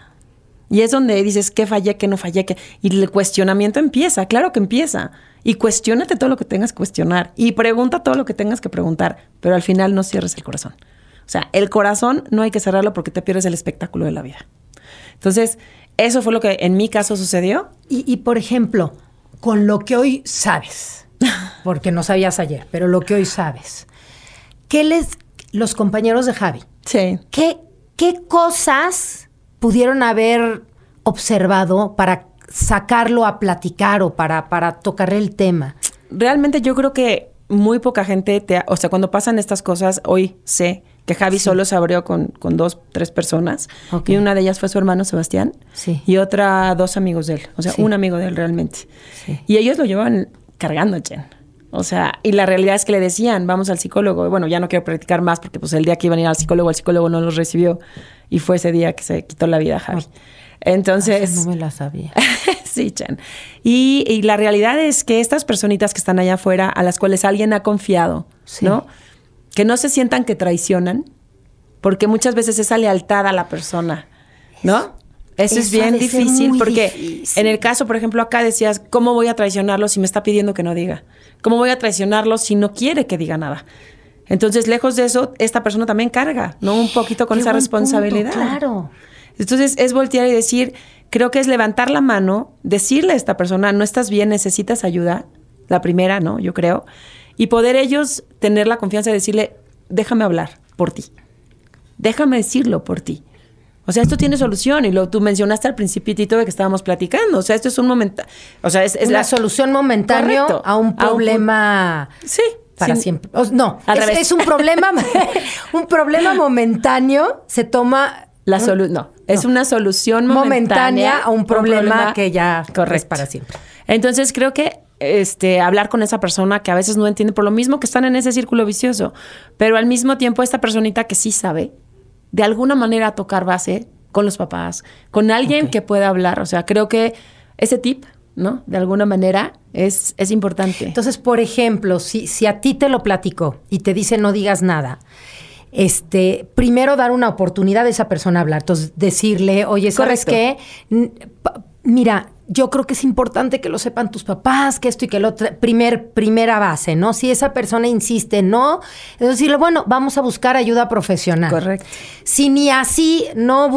Y es donde dices, ¿qué fallé, qué no fallé? qué? Y el cuestionamiento empieza, claro que empieza. Y cuestiónate todo lo que tengas que cuestionar. Y pregunta todo lo que tengas que preguntar. Pero al final no cierres el corazón. O sea, el corazón no hay que cerrarlo porque te pierdes el espectáculo de la vida. Entonces, eso fue lo que en mi caso sucedió. Y, y, por ejemplo, con lo que hoy sabes, porque no sabías ayer, pero lo que hoy sabes, ¿qué les, los compañeros de Javi, Sí. qué, qué cosas pudieron haber observado para sacarlo a platicar o para, para tocarle el tema? Realmente yo creo que muy poca gente, te, o sea, cuando pasan estas cosas, hoy sé que Javi solo se abrió con, con dos, tres personas. Y una de ellas fue su hermano Sebastián. Sí. Y otra, dos amigos de él. O sea, Sí. un amigo de él realmente. Sí. Y ellos lo llevaban cargando, Jen. O sea, y la realidad es que le decían, vamos al psicólogo. Bueno, ya no quiero practicar más porque pues el día que iban a ir al psicólogo, el psicólogo no los recibió. Y fue ese día que se quitó la vida a Javi. Entonces... no me la sabía. sí, Chen. Y, y la realidad es que estas personitas que están allá afuera, a las cuales alguien ha confiado, Sí. ¿no? Que no se sientan que traicionan, porque muchas veces esa lealtad a la persona, ¿no? Eso, es eso bien difícil porque difícil. en el caso, por ejemplo, acá decías, ¿cómo voy a traicionarlo si me está pidiendo que no diga? ¿Cómo voy a traicionarlo si no quiere que diga nada? Entonces, lejos de eso, esta persona también carga, ¿no? Un poquito con Qué esa punto, responsabilidad. claro. Entonces es voltear y decir, creo que es levantar la mano, decirle a esta persona, no estás bien, necesitas ayuda, la primera, ¿no? Yo creo, y poder ellos tener la confianza de decirle, déjame hablar por ti, déjame decirlo por ti. O sea, esto tiene solución y lo tú mencionaste al principito de que estábamos platicando. O sea, esto es un momento, o sea, es, es Una la solución momentánea a un problema Sí, para sin- siempre. O- no, es, es un problema, un problema momentáneo se toma La solu no, es no. una solución momentánea, momentánea a un problema, que ya es correcto. para siempre. Entonces creo que este hablar con esa persona que a veces no entiende por lo mismo que están en ese círculo vicioso, pero al mismo tiempo esta personita que sí sabe de alguna manera tocar base con los papás, con alguien que pueda hablar, o sea, creo que ese tip, ¿no? De alguna manera es es importante. Entonces, por ejemplo, si, si a ti te lo platicó y te dice no digas nada, este, primero dar una oportunidad a esa persona a hablar. Entonces, decirle, oye, ¿sabes Correcto. qué? Mira, yo creo que es importante que lo sepan tus papás, que esto y que lo otro. Primer, primera base, ¿no? Si esa persona insiste, no, es decirle, bueno, vamos a buscar ayuda profesional. Correcto. Si ni así no,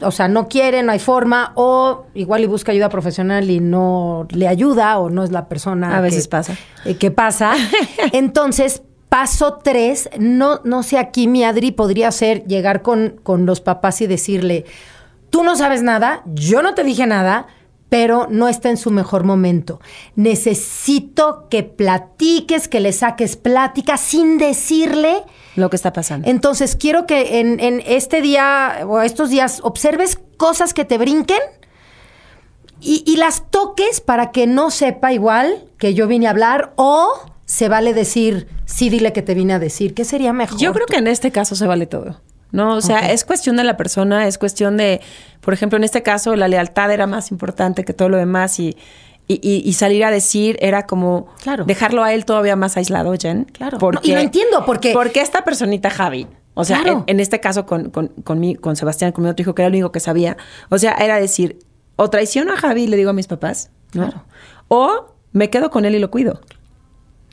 o sea, no quiere, no hay forma, o igual y busca ayuda profesional y no le ayuda, o no es la persona A veces que- pasa. eh, que pasa. Entonces, paso tres, no, no sé, aquí mi Adri podría ser llegar con, con los papás y decirle, tú no sabes nada, yo no te dije nada, pero no está en su mejor momento. Necesito que platiques, que le saques plática sin decirle. Lo que está pasando. Entonces, quiero que en, en este día o estos días observes cosas que te brinquen y, y las toques para que no sepa igual que yo vine a hablar o se vale decir, sí, dile que te vine a decir. ¿Qué sería mejor? Yo creo que en este caso se vale todo. ¿no? O sea, es cuestión de la persona, es cuestión de, por ejemplo, en este caso, la lealtad era más importante que todo lo demás y, y, salir a decir era como claro. dejarlo a él todavía más aislado, Jen. Claro. Porque, y lo entiendo, porque... Porque esta personita, Javi, o sea, en, este caso con, con, con, mi, con Sebastián, con mi otro hijo, que era el único que sabía, o sea, era decir, o traiciono a Javi y le digo a mis papás, Claro. O me quedo con él y lo cuido.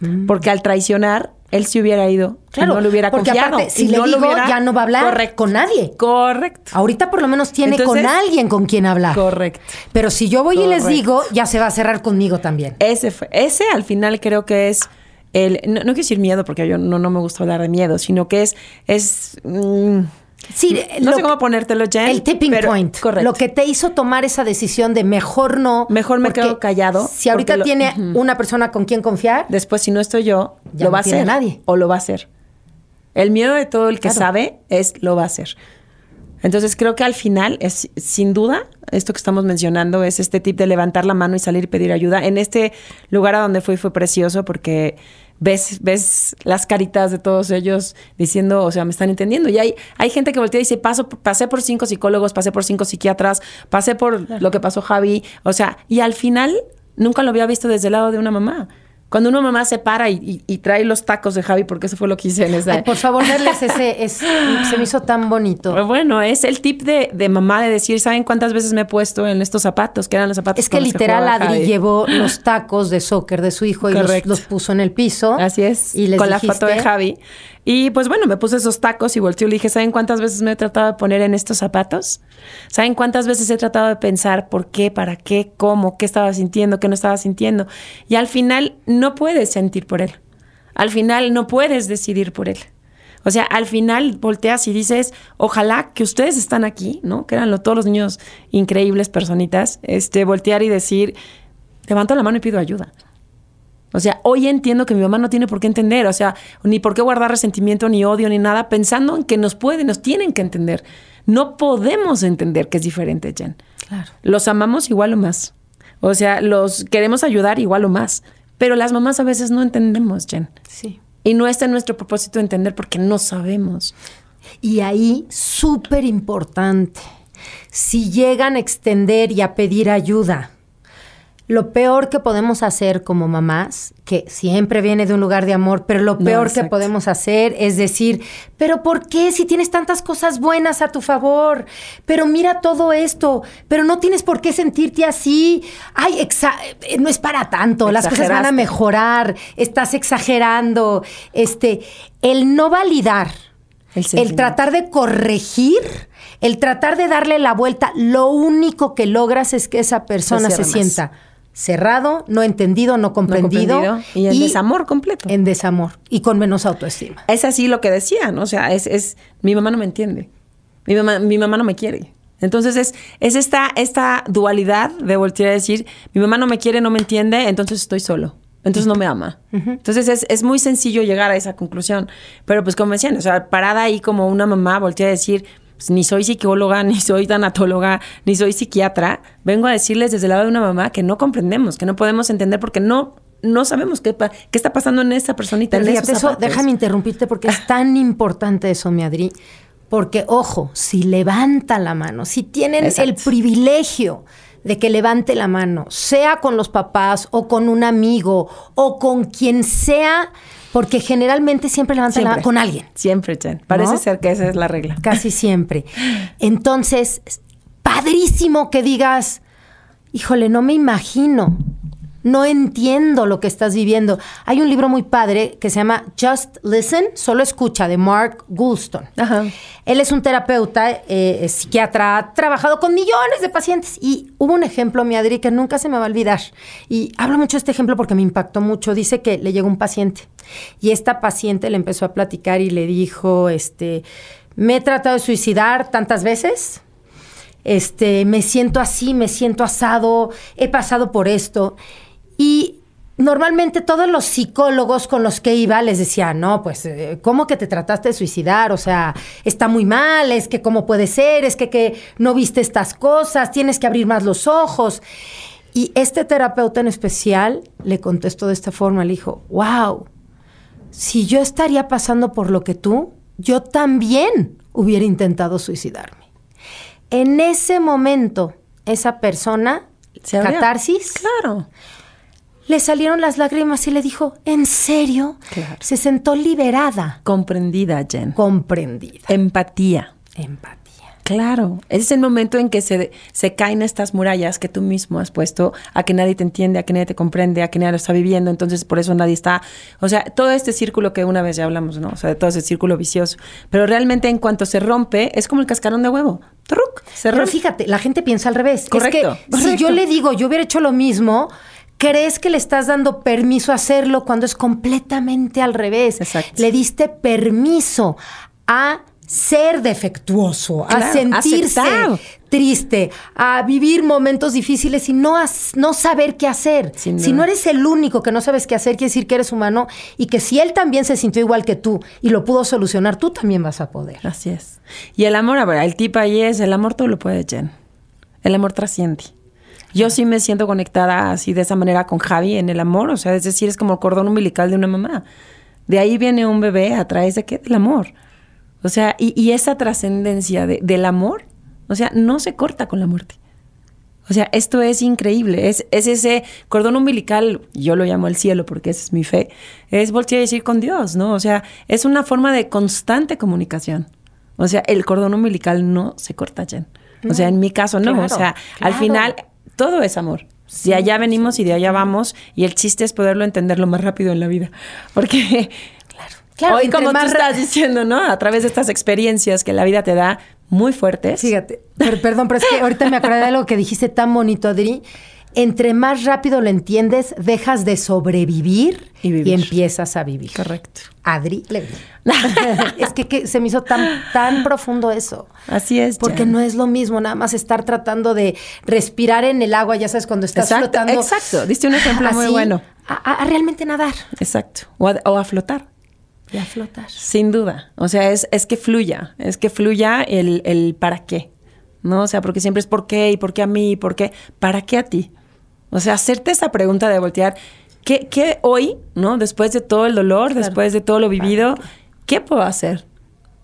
Mm. Porque al traicionar, él se hubiera ido. Claro, no le hubiera porque confiado. Aparte, si le digo, ya no va a hablar con nadie. Correcto. Ahorita por lo menos tiene con alguien con quien hablar. Correcto. Pero si yo voy y les digo, ya se va a cerrar conmigo también. Ese fue. Ese al final creo que es el. No, quiero decir miedo, porque yo no, no me gusta hablar de miedo, sino que es. es mm, Sí, no sé cómo ponértelo, Jen. El tipping point. Correcto. Lo que te hizo tomar esa decisión de mejor no. Mejor me quedo callado. Si ahorita tiene una persona con quien confiar. Después, si no estoy yo, lo va a hacer. nadie. O lo va a hacer. El miedo de todo el que sabe es lo va a hacer. Entonces creo que al final es sin duda esto que estamos mencionando es este tip de levantar la mano y salir y pedir ayuda. En este lugar a donde fui fue precioso porque ves, ves las caritas de todos ellos diciendo, o sea, me están entendiendo. Y hay, hay gente que voltea y dice, Paso, pasé por cinco psicólogos, pasé por cinco psiquiatras, pasé por lo que pasó Javi. O sea, y al final nunca lo había visto desde el lado de una mamá. Cuando una mamá se para y, trae los tacos de Javi, porque eso fue lo que hice en esa. por favor, verles ese, se me hizo tan bonito. Bueno, es el tip de, mamá de decir, ¿saben cuántas veces me he puesto en estos zapatos? Que eran los zapatos. Es que literal Adri llevó los tacos de soccer de su hijo y los, puso en el piso. Así es. Y con la foto de Javi. Y pues bueno, me puse esos tacos y volteé y le dije, ¿saben cuántas veces me he tratado de poner en estos zapatos? ¿Saben cuántas veces he tratado de pensar por qué, para qué, cómo, qué estaba sintiendo, qué no estaba sintiendo? Y al final no puedes sentir por él. Al final no puedes decidir por él. O sea, al final volteas y dices, ojalá que ustedes están aquí, ¿no? Que eran todos los niños increíbles, personitas, este, voltear y decir, levanto la mano y pido ayuda. O sea, hoy entiendo que mi mamá no tiene por qué entender, o sea, ni por qué guardar resentimiento, ni odio, ni nada, pensando en que nos pueden, nos tienen que entender. No podemos entender que es diferente, Jen. Claro. Los amamos igual o más. O sea, los queremos ayudar igual o más. Pero las mamás a veces no entendemos, Jen. Sí. Y no está en nuestro propósito entender porque no sabemos. Y ahí, súper importante, si llegan a extender y a pedir ayuda, lo peor que podemos hacer como mamás, que siempre viene de un lugar de amor, pero lo peor que podemos hacer es decir, pero ¿por qué si tienes tantas cosas buenas a tu favor? Pero mira todo esto, pero no tienes por qué sentirte así. Ay, eh, no es para tanto, las cosas van a mejorar, estás exagerando. Este, el no validar, el tratar de corregir, el tratar de darle la vuelta, lo único que logras es que esa persona se, sienta cerrado, no entendido, no comprendido. y en desamor completo. En desamor y con menos autoestima. Es así lo que decían, o sea, es, es mi mamá no me entiende, mi mamá, mi mamá no me quiere. Entonces es, es esta, esta dualidad de voltear a decir, mi mamá no me quiere, no me entiende, entonces estoy solo. Entonces no me ama. Entonces es, es, muy sencillo llegar a esa conclusión. Pero pues como decían, o sea, parada ahí como una mamá voltea a decir, pues, ni soy psicóloga, ni soy tanatóloga, ni soy psiquiatra. Vengo a decirles desde el lado de una mamá que no comprendemos, que no podemos entender porque no no sabemos qué, qué está pasando en esa personita. en eso, déjame interrumpirte porque es tan importante eso, mi Adri. Porque, ojo, si levanta la mano, si tienen el privilegio de que levante la mano, sea con los papás o con un amigo o con quien sea, porque generalmente siempre levantan la mano con alguien. Siempre, Chen. Parece ser que esa es la regla. Casi siempre. Entonces, padrísimo que digas, híjole, no me imagino no entiendo lo que estás viviendo. Hay un libro muy padre que se llama Just Listen, solo escucha, de Mark Goulston. Él es un terapeuta, eh, psiquiatra, ha trabajado con millones de pacientes y hubo un ejemplo, mi Adri, que nunca se me va a olvidar. Y hablo mucho de este ejemplo porque me impactó mucho. Dice que le llegó un paciente y esta paciente le empezó a platicar y le dijo, este, me he tratado de suicidar tantas veces. Este, me siento así, me siento asado, he pasado por esto. Y normalmente todos los psicólogos con los que iba les decía, no, pues, eh, ¿cómo que te trataste de suicidar? O sea, está muy mal, es que cómo puede ser, es que, que no viste estas cosas, tienes que abrir más los ojos. Y este terapeuta en especial le contestó de esta forma, le dijo, wow, si yo estaría pasando por lo que tú, yo también hubiera intentado suicidarme. En ese momento, esa persona, catarsis, Claro. Le salieron las lágrimas y le dijo, ¿en serio? Claro. Se sentó liberada, Comprendida, Jen. comprendida, Empatía. empatía. Claro, ese es el momento en que se, se caen estas murallas que tú mismo has puesto a que nadie te entiende, a que nadie te comprende, a que nadie lo está viviendo, entonces por eso nadie está, o sea, todo este círculo que una vez ya hablamos, ¿no? O sea, de todo ese círculo vicioso, pero realmente en cuanto se rompe, es como el cascarón de huevo, ¡truc! se Pero rompe. fíjate, la gente piensa al revés. Correcto, Es que si yo le digo, yo hubiera hecho lo mismo, crees que le estás dando permiso a hacerlo cuando es completamente al revés. Exacto. Le diste permiso a ser defectuoso, a sentirse aceptar. triste, a vivir momentos difíciles y no, no saber qué hacer. Sin Si duda. no eres el único que no sabes qué hacer, quiere decir que eres humano y que si él también se sintió igual que tú y lo pudo solucionar, tú también vas a poder. Así es. Y el amor, a ver, el tip ahí es, el amor todo lo puede, Jen. El amor trasciende. Yo sí me siento conectada así de esa manera con Javi en el amor, o sea, es decir, es como el cordón umbilical de una mamá. De ahí viene un bebé a través de qué? Del amor. O sea, y, y esa trascendencia de- del amor, o sea, no se corta con la muerte. O sea, esto es increíble. Es, es ese cordón umbilical, yo lo llamo el cielo porque esa es mi fe, es voltear a decir con Dios, ¿no? O sea, es una forma de constante comunicación. O sea, el cordón umbilical no se corta, Jen. O sea, en mi caso no. Claro, o sea, al final todo es amor. de allá venimos y de allá vamos. Y el chiste es poderlo entender lo más rápido en la vida. Porque Claro, hoy, entre como tú más ra- estás diciendo, ¿no? A través de estas experiencias que la vida te da muy fuertes. Fíjate, per- perdón, pero es que ahorita me acordé de algo que dijiste tan bonito, Adri. Entre más rápido lo entiendes, dejas de sobrevivir Y empiezas a vivir. Correcto. Adri es que, que se me hizo tan, tan profundo eso. Así es. Porque no es lo mismo nada más estar tratando de respirar en el agua, ya sabes, cuando estás Exacto, flotando. exacto. Diste un ejemplo muy bueno. A realmente nadar Exacto. O a, o a flotar. y a flotar. Sin duda. O sea, es, es que fluya. Es que fluya el, el para qué. ¿No? O sea, porque siempre es por qué y por qué a mí y por qué. ¿Para qué a ti? O sea, hacerte esa pregunta de voltear. ¿Qué, qué hoy, ¿no? Después de todo el dolor, después de todo lo vivido, ¿qué puedo hacer?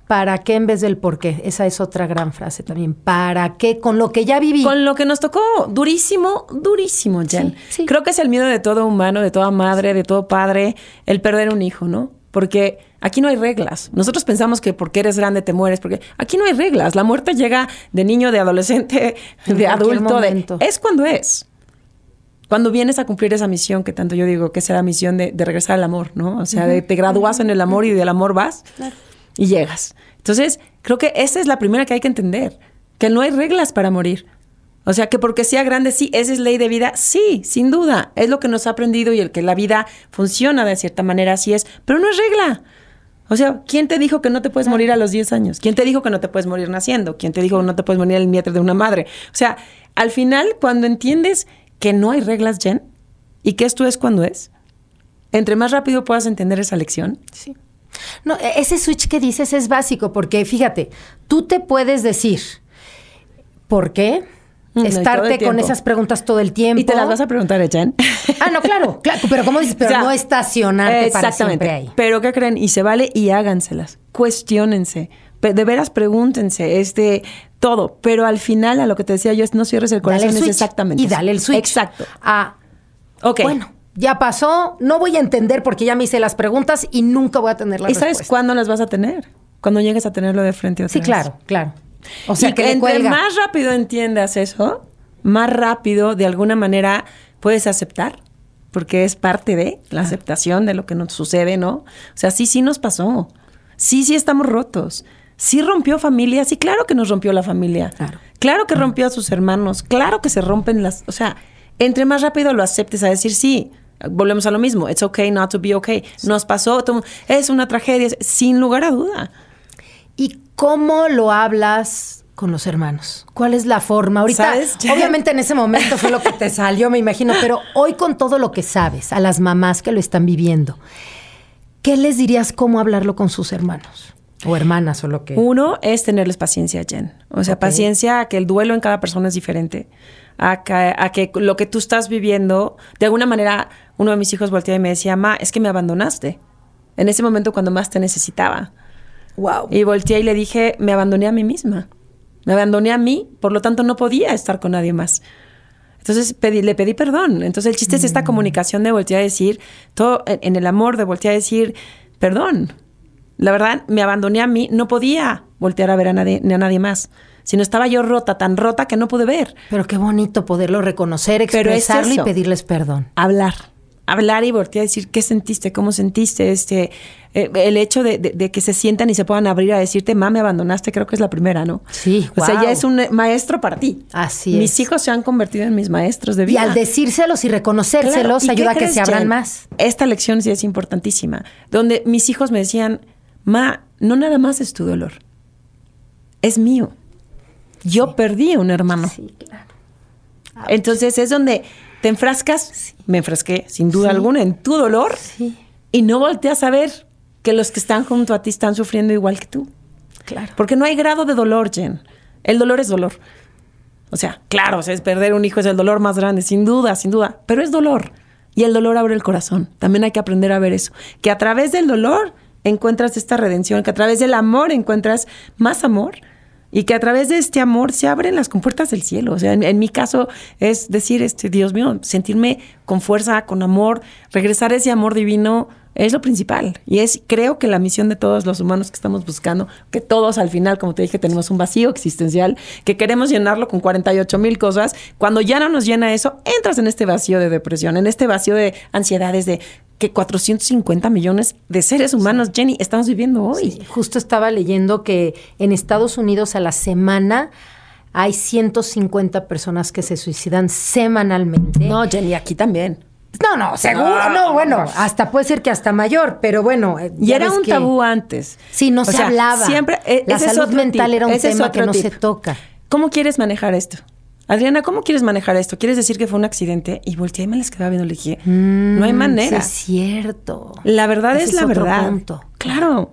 ¿Para qué en vez del por qué? Esa es otra gran frase también. ¿Para qué? Con lo que ya viví. Con lo que nos tocó, durísimo, durísimo, Jen. Sí, sí. Creo que es el miedo de todo humano, de toda madre, de todo padre, el perder un hijo, ¿no? Porque aquí no hay reglas. Nosotros pensamos que porque eres grande te mueres, porque aquí no hay reglas. La muerte llega de niño, de adolescente, En de adulto, de, es cuando es. Cuando vienes a cumplir esa misión, que tanto yo digo que es la misión de, de regresar al amor, ¿no? O sea, de- te gradúas en el amor y del amor vas y llegas. Entonces, creo que esa es la primera que hay que entender, que no hay reglas para morir. O sea, que porque sea grande, sí, esa es ley de vida, sí, sin duda, es lo que nos ha aprendido y el que la vida funciona de cierta manera, así es, pero no es regla. O sea, ¿quién te dijo que no te puedes morir a los 10 años? ¿Quién te dijo que no te puedes morir naciendo? ¿Quién te dijo que no te puedes morir en el vientre de una madre? O sea, al final, cuando entiendes que no hay reglas, Jen, y que esto es cuando es, entre más rápido puedas entender esa lección, Sí. No, e- ese switch que dices es básico porque fíjate, tú te puedes decir por qué Mm, no, estarte con esas preguntas todo el tiempo. y te las vas a preguntar, ¿eh, Jen. Ah, no, claro, claro, pero como dices, pero O sea, no estacionarte para exactamente. siempre ahí. Pero ¿qué creen? Y se vale y háganselas. Cuestiónense. De veras pregúntense, este, todo. Pero al final, a lo que te decía yo, es no cierres el Dale corazón, el es exactamente. y dale el switch. Exacto. Ah, Ok. bueno, ya pasó, no voy a entender porque ya me hice las preguntas y nunca voy a tener la ¿Y sabes cuándo las vas a tener? Cuando llegues a tenerlo de frente otra Sí, vez. claro, claro. O sea, y que entre cuelga. más rápido entiendas eso, más rápido de alguna manera puedes aceptar, porque es parte de la aceptación de lo que nos sucede, ¿no? O sea, sí, sí nos pasó. Sí, sí estamos rotos. Sí rompió familia, sí, claro que nos rompió la familia. Claro. Claro que rompió a sus hermanos, claro que se rompen las, o sea, entre más rápido lo aceptes a decir sí, volvemos a lo mismo, it's okay not to be okay. Nos pasó, es una tragedia, sin lugar a duda. ¿Y cómo lo hablas con los hermanos? ¿Cuál es la forma? Ahorita, ¿Sabes? obviamente en ese momento fue lo que te salió, me imagino, pero hoy con todo lo que sabes, a las mamás que lo están viviendo, ¿qué les dirías cómo hablarlo con sus hermanos? O hermanas o lo que... Uno es tenerles paciencia, Jen. O sea, paciencia a que el duelo en cada persona es diferente. A que, a que lo que tú estás viviendo, de alguna manera, uno de mis hijos volteaba y me decía, Ma, es que me abandonaste. En ese momento cuando más te necesitaba. Wow. Y volteé y le dije, me abandoné a mí misma. Me abandoné a mí, por lo tanto no podía estar con nadie más. Entonces pedí, le pedí perdón. Entonces el chiste es esta mm. comunicación de voltear a decir, todo en el amor de voltear a decir, perdón. La verdad, me abandoné a mí, no podía voltear a ver a nadie, ni a nadie más. Sino estaba yo rota, tan rota que no pude ver. Pero qué bonito poderlo reconocer, expresarlo y pedirles perdón. Hablar hablar y voltear a decir qué sentiste, cómo sentiste, este, eh, el hecho de, que se sientan y se puedan abrir a decirte, ma, me abandonaste, creo que es la primera, ¿no? Sí. O sea, ya es un maestro para ti. Así Mis hijos se han convertido en mis maestros de vida. Y al decírselos y reconocérselos ayuda a que se abran más. Esta lección sí es importantísima, donde mis hijos me decían, ma, no nada más es tu dolor, es mío. Yo perdí a un hermano. Sí, claro. Entonces es donde te enfrascas, me enfrasqué sin duda alguna en tu dolor y no volteas a ver que los que están junto a ti están sufriendo igual que tú. Claro. Porque no hay grado de dolor, Jen. El dolor es dolor. O sea, claro, es perder un hijo es el dolor más grande, sin duda, sin duda, pero es dolor. Y el dolor abre el corazón. También hay que aprender a ver eso. Que a través del dolor encuentras esta redención, que a través del amor encuentras más amor y que a través de este amor se abren las compuertas del cielo. O sea, en, mi caso es decir, este, Dios mío, sentirme con fuerza, con amor, regresar ese amor divino es lo principal. Y es, creo que la misión de todos los humanos que estamos buscando, que todos al final, como te dije, tenemos un vacío existencial, que queremos llenarlo con 48 mil cosas. Cuando ya no nos llena eso, entras en este vacío de depresión, en este vacío de ansiedades, de que 450 millones de seres humanos, Jenny, estamos viviendo hoy. justo estaba leyendo que en Estados Unidos a la semana hay 150 personas que se suicidan semanalmente. No, Jenny, aquí también. No, no, seguro, no, bueno, hasta puede ser que hasta mayor, pero bueno. Eh, y era un tabú antes. Sí, no se hablaba. Siempre, eh, la salud mental era un tema que no se toca. ¿Cómo quieres manejar esto? Adriana, ¿cómo quieres manejar esto? ¿Quieres decir que fue un accidente? Y volteé y me les quedaba viendo, le dije, no hay mm, manera. es cierto. La verdad es la verdad. Claro.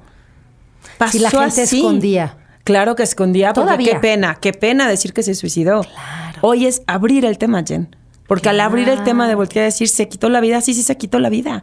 Pasó si la gente escondía. Claro que escondía, porque qué pena, qué pena decir que se suicidó. Claro. Hoy es abrir el tema, Jen. Porque al abrir el tema de voltear a decir, se quitó la vida, sí, sí, se quitó la vida.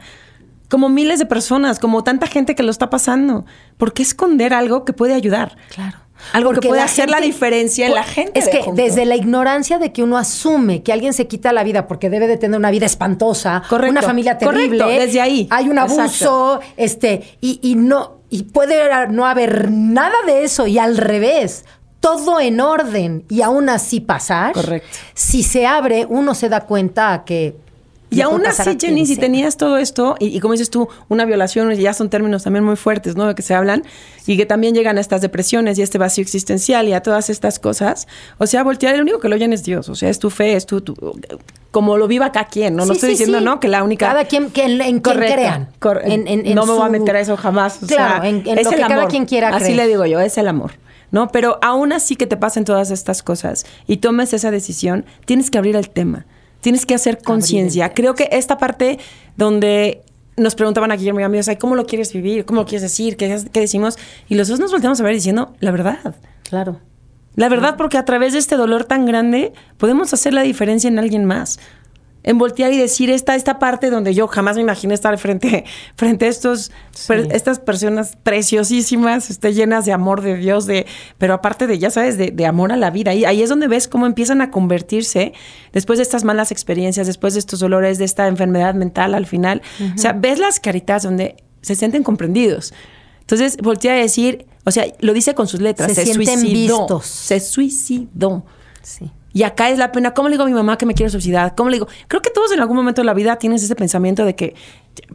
Como miles de personas, como tanta gente que lo está pasando. ¿Por qué esconder algo que puede ayudar? Claro. Algo que puede hacer la diferencia en la gente. Es que desde la ignorancia de que uno asume que alguien se quita la vida porque debe de tener una vida espantosa, una familia terrible, desde ahí. Hay un abuso, este, y, y no, y puede no haber nada de eso, y al revés todo en orden y aún así pasar. Correcto. Si se abre, uno se da cuenta que y aún así, Jenny, si tenías todo esto, y, como dices tú, una violación, ya son términos también muy fuertes, ¿no? De que se hablan, y que también llegan a estas depresiones y este vacío existencial y a todas estas cosas. O sea, voltear, el único que lo oyen es Dios. O sea, es tu fe, es tu. como lo viva cada quien, ¿no? no estoy diciendo, ¿no? Que la única. Cada quien, que en, en quien crean. no me voy a meter a eso jamás. claro, en, lo que cada quien quiera creer. Así le digo yo, es el amor. ¿No? Pero aún así que te pasen todas estas cosas y tomes esa decisión, tienes que abrir el tema. Tienes que hacer conciencia. Creo que esta parte donde nos preguntaban aquí, mi amigos, ¿cómo lo quieres vivir? ¿Cómo lo quieres decir? ¿Qué, decimos? Y los dos nos volteamos a ver diciendo la verdad. Claro. La verdad, porque a través de este dolor tan grande podemos hacer la diferencia en alguien más en voltear y decir esta, esta parte donde yo jamás me imaginé estar frente, frente a estos, estas personas preciosísimas, este, llenas de amor de Dios, de, pero aparte de, ya sabes, de, amor a la vida. Y ahí es donde ves cómo empiezan a convertirse después de estas malas experiencias, después de estos dolores, de esta enfermedad mental al final. O sea, ves las caritas donde se sienten comprendidos. Entonces voltea a decir, o sea, lo dice con sus letras, se, Vistos. Se suicidó. Sí. Y acá es la pena. ¿Cómo le digo a mi mamá que me quiero suicidar? ¿Cómo le digo? Creo que todos en algún momento de la vida tienes ese pensamiento de que,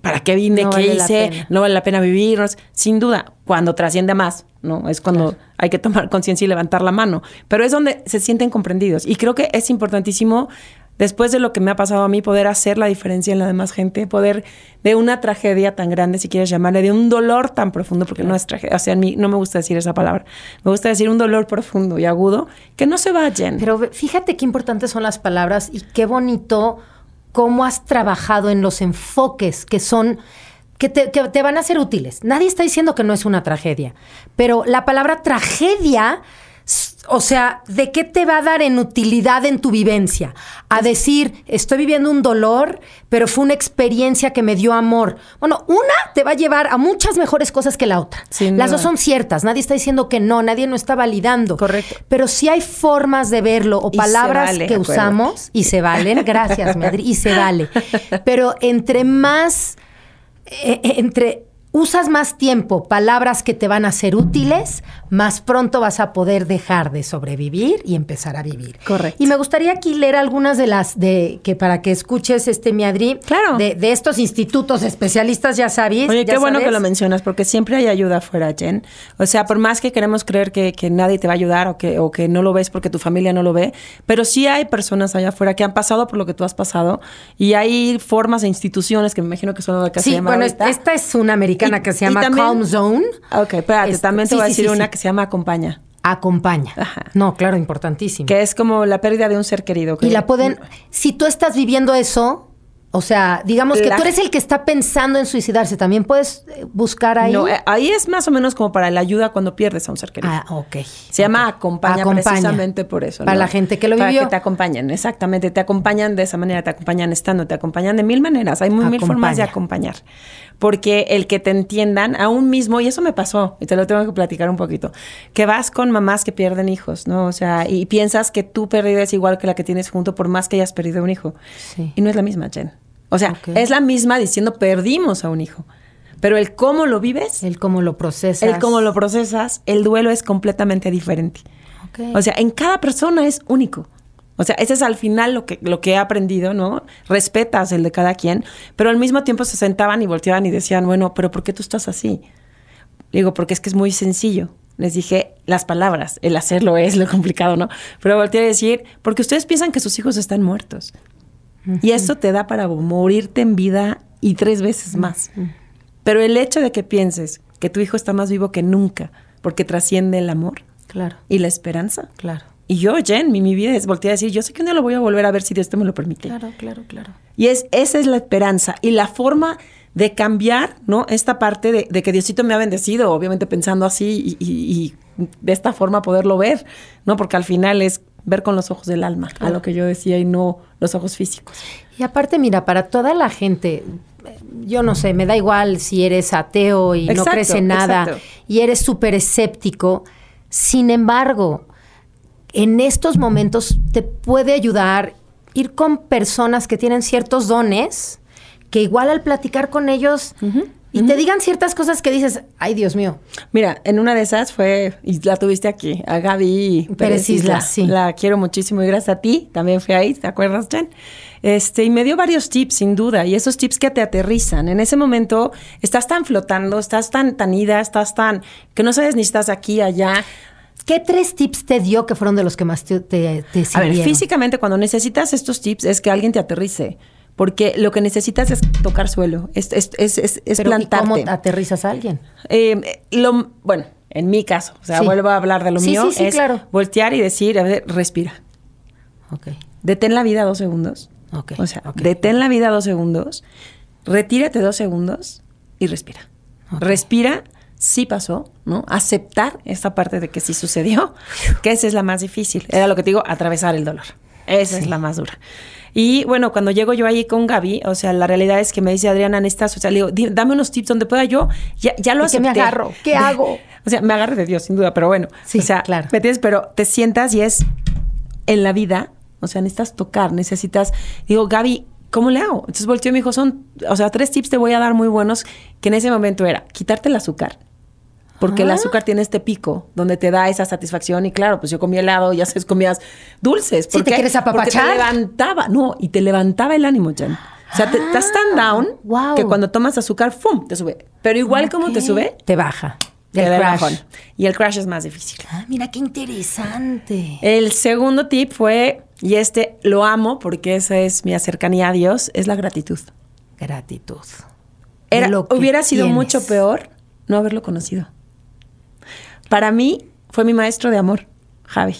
¿para qué vine? ¿Qué hice? No vale la pena vivir. Sin duda, cuando trasciende más, ¿no? Es cuando hay que tomar conciencia y levantar la mano. Pero es donde se sienten comprendidos. Y creo que es importantísimo después de lo que me ha pasado a mí, poder hacer la diferencia en la demás gente, poder de una tragedia tan grande, si quieres llamarle, de un dolor tan profundo, porque no es tragedia, o sea, a mí no me gusta decir esa palabra, me gusta decir un dolor profundo y agudo, que no se vayan. Pero fíjate qué importantes son las palabras y qué bonito cómo has trabajado en los enfoques que son... Que te, que te van a ser útiles. Nadie está diciendo que no es una tragedia, pero la palabra tragedia o sea, ¿de qué te va a dar en utilidad en tu vivencia? A decir, estoy viviendo un dolor, pero fue una experiencia que me dio amor. Bueno, una te va a llevar a muchas mejores cosas que la otra. Las dos son ciertas, nadie está diciendo que no, nadie no está validando. Correcto. Pero sí hay formas de verlo o palabras que usamos y se valen. Gracias, Madrid, y se vale. Pero entre más, eh, eh, entre usas más tiempo palabras que te van a ser útiles, más pronto vas a poder dejar de sobrevivir y empezar a vivir. Correcto. Y me gustaría aquí leer algunas de las de que para que escuches este Miadri, claro. de, de, estos institutos especialistas, ya sabes. Oye, qué bueno que lo mencionas, porque siempre hay ayuda afuera, Jen. O sea, por más que queremos creer que, que, nadie te va a ayudar o que, o que no lo ves porque tu familia no lo ve, pero sí hay personas allá afuera que han pasado por lo que tú has pasado y hay formas e instituciones que me imagino que son lo que sí, se llama bueno, ahorita. esta es una americana Y- que se llama también- Calm Zone. Ok, espérate, Este, también te sí, voy a decir sí, una que se llama Acompaña, Acompaña. Ajá. No, claro, importantísimo. que es como la pérdida de un ser querido. que- Y la pueden, si tú estás viviendo eso, o sea, digamos que La- tú eres el que está pensando en suicidarse, también puedes eh, buscar ahí. No, eh, ahí es más o menos como para la ayuda cuando pierdes a un ser querido. Ah, ok. Se llama acompaña, Acompaña. precisamente por eso. Para ¿no? la gente que lo Para vivió. que te acompañen, exactamente. Te acompañan de esa manera, te acompañan estando, te acompañan de mil maneras. Hay muy, mil formas de Acompaña. acompañar. Porque el que te entiendan, aún mismo, y eso me pasó, y te lo tengo que platicar un poquito, que vas con mamás que pierden hijos, ¿no? O sea, y piensas que tu pérdida es igual que la que tienes junto por más que hayas perdido un hijo. Sí. Y no es la misma, Jen. O sea, es la misma diciendo perdimos a un hijo. Pero el cómo lo vives, El cómo lo procesas. el cómo lo procesas, el duelo es completamente diferente. O sea, en cada persona es único. O sea, ese es al final lo que, lo que he aprendido, ¿no? Respetas el de cada quien, pero al mismo tiempo se sentaban y volteaban y decían, bueno, pero ¿por qué tú estás así? Digo, porque es que es muy sencillo. Les dije las palabras, el hacerlo es lo complicado, ¿no? Pero volteé a decir, porque ustedes piensan que sus hijos están muertos. Y esto te da para morirte en vida y tres veces más. Pero el hecho de que pienses que tu hijo está más vivo que nunca, porque trasciende el amor Claro, y la esperanza. claro. Y yo, Jen, mi, mi vida es voltear a decir, yo sé que un día lo voy a volver a ver si Dios te me lo permite. Claro, claro, claro. Y es, esa es la esperanza y la forma de cambiar, ¿no? Esta parte de, de que Diosito me ha bendecido, obviamente pensando así y, y- y de esta forma poderlo ver, ¿no? Porque al final es ver con los ojos del alma, a lo que yo decía, y no los ojos físicos. Y aparte, mira, para toda la gente, yo no sé, me da igual si eres ateo y no crees en nada exacto. y eres súper escéptico. Sin embargo, en estos momentos te puede ayudar ir con personas que tienen ciertos dones, que igual al platicar con ellos y te digan ciertas cosas que dices, ay Dios mío, Mira, en una de esas fue, y la tuviste aquí, a Gaby Pérez Pérez Isla, Isla. sí. La quiero muchísimo y gracias a ti, también fui ahí, ¿te acuerdas, Jen? Este, y me dio varios tips, sin duda, y esos tips que te aterrizan. En ese momento estás tan flotando, estás tan, tan ida, estás tan, que no sabes ni estás aquí, allá. ¿Qué tres tips te dio que fueron de los que más te, te, te A ver, sirvieron? físicamente cuando necesitas estos tips es que alguien te aterrice. Porque lo que necesitas es tocar suelo, es, es, es, es, es Pero, ¿y plantarte. ¿Cómo aterrizas a alguien? Eh, lo, bueno, en mi caso, o sea, Sí. vuelvo a hablar de lo Sí, mío, sí, sí, es claro. voltear y decir, a ver, respira. Ok. Detén la vida dos segundos. Ok, O sea, detén la vida dos segundos, retírate dos segundos y respira. Respira, sí pasó, ¿no? Aceptar esta parte de que sí sucedió, que esa es la más difícil. Era lo que te digo, atravesar el dolor. Esa es la más dura. Y bueno, cuando llego yo ahí con Gaby, o sea, la realidad es que me dice Adriana, necesitas, o sea, le digo, "Di- dame unos tips donde pueda yo, ya, ya lo ¿De qué me acepté. agarro? ¿Qué hago? O sea, me agarro de Dios, sin duda, pero bueno. Sí, o sea, claro. ¿me entiendes? Pero te sientas y es en la vida, o sea, necesitas tocar, necesitas, digo, Gaby, ¿cómo le hago? Entonces volteó y me dijo, son, o sea, tres tips te voy a dar muy buenos, que en ese momento era quitarte el azúcar, porque el Ah. azúcar tiene este pico donde te da esa satisfacción y claro, pues yo comía helado, ya sabes, comías dulces. Sí, ¿Por te quieres Porque apapachar. te levantaba, no, y te levantaba el ánimo, Jen. O sea, te- estás tan down wow. que cuando tomas azúcar, ¡fum!, te sube. Pero igual como te sube, Te baja. te El crash. bajón. Y el crash es más difícil. Ah, mira qué interesante. El segundo tip fue, y este lo amo porque esa es mi cercanía a Dios, es la gratitud. Gratitud. Era, Lo que hubiera sido tienes. mucho peor no haberlo conocido. Para mí fue mi maestro de amor, Javi.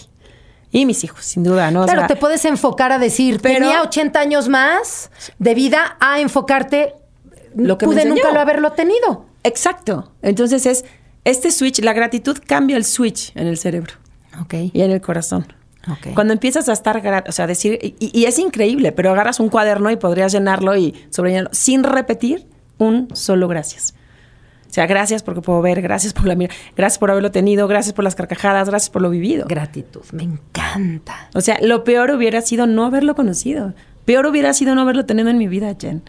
Y mis hijos, sin duda, ¿no? O Claro, sea, te puedes enfocar a decir, pero- tenía 80 años más de vida a enfocarte, Lo que pude nunca lo haberlo tenido. Exacto. Entonces es, este switch, la gratitud cambia el switch en el cerebro. Ok. y en el corazón. Cuando empiezas a estar, o sea, decir, y, y es increíble, pero agarras un cuaderno y podrías llenarlo y sobrellenarlo sin repetir un solo gracias. O sea, gracias porque puedo ver, gracias por la mira, gracias por haberlo tenido, gracias por las carcajadas, gracias por lo vivido. Gratitud, me encanta. O sea, lo peor hubiera sido no haberlo conocido. Peor hubiera sido no haberlo tenido en mi vida, Jen.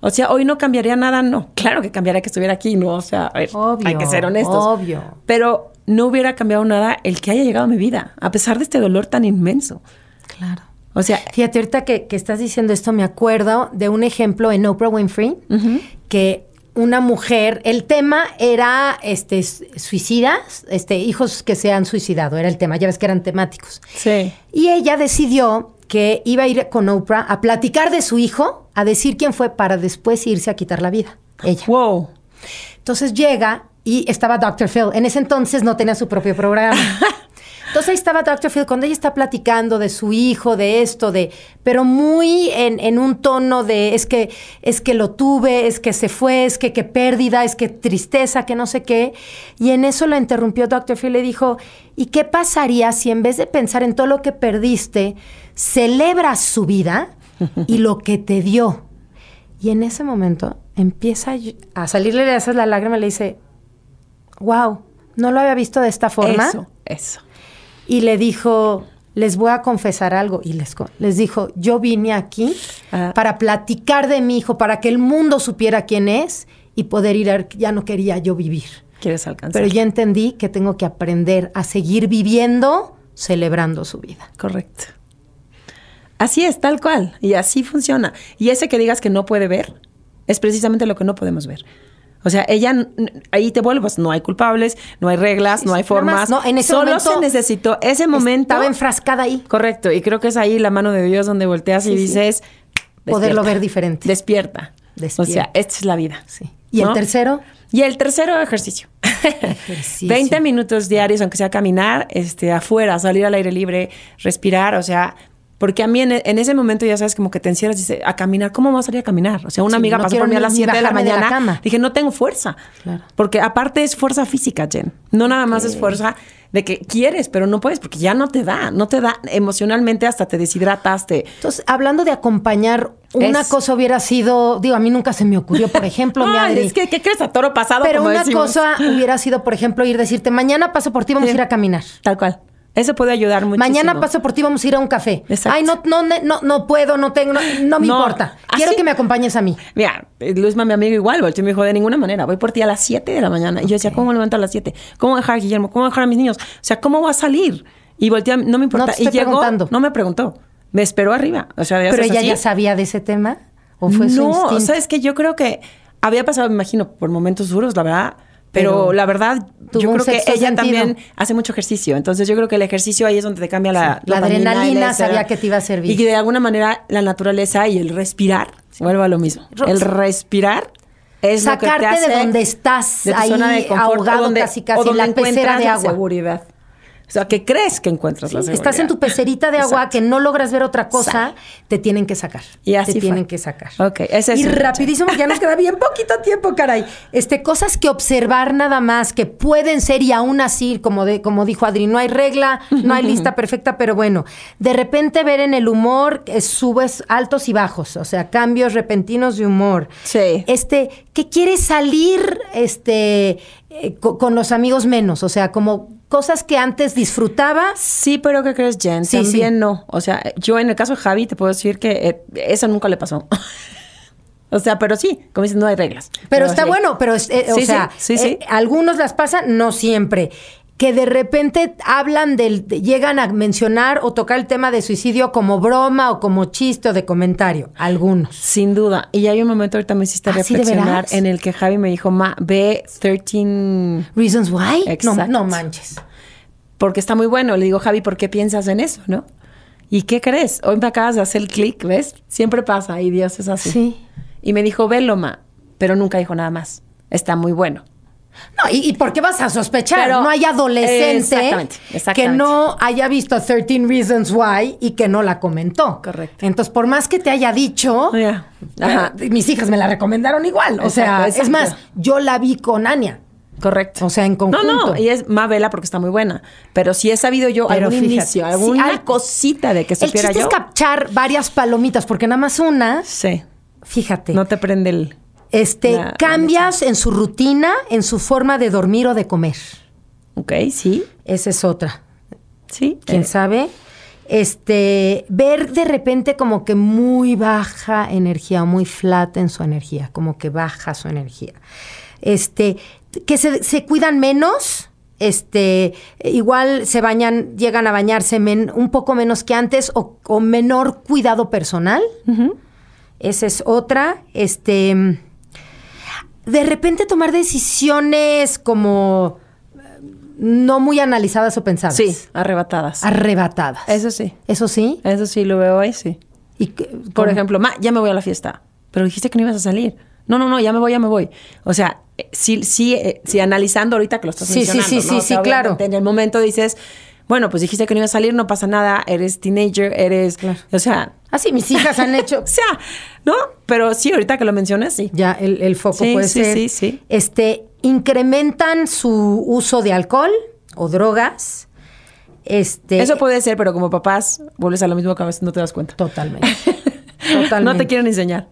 O sea, hoy no cambiaría nada, no. Claro que cambiaría que estuviera aquí, ¿no? O sea, a ver, Obvio, hay que ser honestos. obvio. Pero no hubiera cambiado nada el que haya llegado a mi vida, a pesar de este dolor tan inmenso. Claro. O sea, Fíjate, ahorita que, que estás diciendo esto, me acuerdo de un ejemplo en Oprah Winfrey, que una mujer, el tema era este suicidas, este, hijos que se han suicidado, era el tema, ya ves que eran temáticos. sí. Y ella decidió que iba a ir con Oprah a platicar de su hijo, a decir quién fue, para después irse a quitar la vida. Ella. Wow. Entonces llega y estaba Dr. Phil. En ese entonces no tenía su propio programa. Entonces ahí estaba Dr. Phil cuando ella está platicando de su hijo, de esto, de, pero muy en, un tono de es que, es que lo tuve, es que se fue, es que qué pérdida, es que tristeza, que no sé qué. Y en eso lo interrumpió y le dijo, ¿y qué pasaría si en vez de pensar en todo lo que perdiste, celebras su vida y lo que te dio? Y en ese momento empieza a salirle de esas la lágrima y le dice, wow, no lo había visto de esta forma. Eso, eso. Y le dijo, les voy a confesar algo. Y les, dijo, yo vine aquí Ah. para platicar de mi hijo, para que el mundo supiera quién es y poder ir a... Ya no quería yo vivir. Quieres alcanzar. Pero ya entendí que tengo que aprender a seguir viviendo, celebrando su vida. Correcto. Así es, tal cual. Y así funciona. Y ese que digas que no puede ver es precisamente lo que no podemos ver. O sea, ella, ahí te vuelves, no hay culpables, no hay reglas, no hay formas. no, en ese Solo momento se necesitó ese momento. Estaba enfrascada ahí. Correcto, y creo que es ahí la mano de Dios donde volteas y sí. dices... Poderlo "Despierta, ver diferente". Despierta. Despierta. O sea, esta es la vida. Sí. ¿Y el tercero? Y el tercero, ejercicio. Ejercicio. 20 minutos diarios, aunque sea caminar, este, afuera, salir al aire libre, respirar, o sea, porque a mí en, en ese momento ya sabes como que te encierras y dices, a caminar, ¿cómo vas a salir a caminar? O sea, una Sí, amiga no pasó por mí a las ni 7 de la bajarme de la mañana. cama. Dije, no tengo fuerza. Claro. Porque aparte es fuerza física, Jen. No nada más es fuerza de que quieres, pero no puedes porque ya no te da, no te da emocionalmente hasta te deshidratas, te... Entonces, hablando de acompañar, una Es- cosa hubiera sido, digo, a mí nunca se me ocurrió, por ejemplo, mi Adri. es que, ¿qué crees? A toro pasado, Pero como una decimos. cosa hubiera sido, por ejemplo, ir decirte, mañana paso por ti, vamos Sí. a ir a caminar. Tal cual. Eso puede ayudar mucho. Mañana paso por ti, vamos a ir a un café. Exacto. Ay, no, no, no, no puedo, no tengo, no, no me No, importa. Quiero así- que me acompañes a mí. Mira, eh, Luisma, mi amigo, igual, volteó y me dijo, de ninguna manera, voy por ti a las 7 de la mañana. Y yo decía, ¿cómo me levanto a las 7? ¿Cómo voy a dejar a Guillermo? ¿Cómo voy a dejar a mis niños? O sea, ¿cómo va a salir? Y voltea, no me importa. No te y estoy llegó, preguntando. no me preguntó. Me esperó arriba. O sea, ya Pero ella así. ya sabía de ese tema. ¿O fue su no, o sea, es que yo creo que había pasado, me imagino, por momentos duros, la verdad. Pero, la verdad, yo creo que ella sentido. también hace mucho ejercicio. Entonces, yo creo que el ejercicio ahí es donde te cambia la, la dopamina, adrenalina sabía que te iba a servir. Y que de alguna manera la naturaleza y el respirar, vuelve a lo mismo. El respirar es lo que te Sacarte de hace donde estás de tu ahí zona de confort, ahogado donde- casi, casi, donde la pecera de la agua. seguridad. O sea, que crees que encuentras la Sí, seguridad. estás en tu pecerita de agua Exacto. que no logras ver otra cosa, te tienen que sacar. Y así te fue. tienen que sacar. Ok, ese es y rapidísimo, ya nos queda bien poquito tiempo, caray. Este, cosas que observar nada más, que pueden ser y aún así, como, de, como dijo Adri, no hay regla, no hay lista perfecta, pero bueno, de repente ver en el humor eh, subes altos y bajos, o sea, cambios repentinos de humor. Sí. Este, que quieres salir este, eh, co- con los amigos menos, o sea, como cosas que antes disfrutabas. Sí, pero ¿qué crees, Jen? Sí, También sí. no. O sea, yo en el caso de Javi te puedo decir que eh, eso nunca le pasó. o sea, pero sí, como dices, no hay reglas. Pero está sí. bueno, pero eh, o sea, eh, algunos las pasan, no siempre. Que de repente hablan del, de- llegan a mencionar o tocar el tema de suicidio como broma o como chiste o de comentario. Algunos. Sin duda. Y hay un momento ahorita me hiciste ¿Ah, reflexionar en el que Javi me dijo, ma, ve 13 Reasons why? No, Exacto. no manches. porque está muy bueno. Le digo, Javi, ¿por qué piensas en eso, no? ¿Y qué crees? Hoy me acabas de hacer el clic, ¿ves? Siempre pasa y Dios es así. Sí. Y me dijo, velo, ma, pero nunca dijo nada más. Está muy bueno. No, ¿y, y por qué vas a sospechar? Pero- no hay adolescente Exactamente, que no haya visto 13 Reasons Why y que no la comentó. Correcto. Entonces, por más que te haya dicho. Ajá. eh, mis hijas me la recomendaron igual. O sea, Exacto, es más, yo la vi con Ania. Correcto. O sea, en conjunto. No, no, y es más vela porque está muy buena. Pero si he sabido yo Pero algún fíjate, inicio, alguna hay- cosita de que El supiera chiste yo. es captar varias palomitas, porque nada más una, Sí. fíjate, No te prende el. Este, cambias en su rutina, en su forma de dormir o de comer. Ok, sí. Esa es otra. Sí. ¿Quién Eh, sabe? Este, ver de repente como que muy baja energía, muy flat en su energía, como que baja su energía. Este, que se, se cuidan menos, este, igual se bañan, llegan a bañarse men- un poco menos que antes o, o menor cuidado personal. Esa es otra. Este, de repente tomar decisiones como eh, no muy analizadas o pensadas. Sí, arrebatadas. Arrebatadas. Eso sí. Eso sí. Eso sí lo veo ahí, sí. Y que- Por ejemplo, ma, ya me voy a la fiesta. Pero dijiste que no ibas a salir. No, no, no, ya me voy, ya me voy. O sea, eh, sí, sí, eh, sí analizando ahorita que lo estás Sí, sí, mencionando. sí, ¿no? sí, O sí, sea, claro. En el momento dices, bueno, pues dijiste que no ibas a salir, no pasa nada, eres teenager, eres. Claro. O sea. Ah, sí, mis hijas han hecho. O sea, ¿no? Pero sí, ahorita que lo mencionas, sí. Ya, el, el foco Sí, puede sí, ser. sí, sí. Este, incrementan su uso de alcohol o drogas. Este. Eso puede ser, pero como papás, vuelves a lo mismo que a veces no te das cuenta. Totalmente. Totalmente. No te quieren enseñar.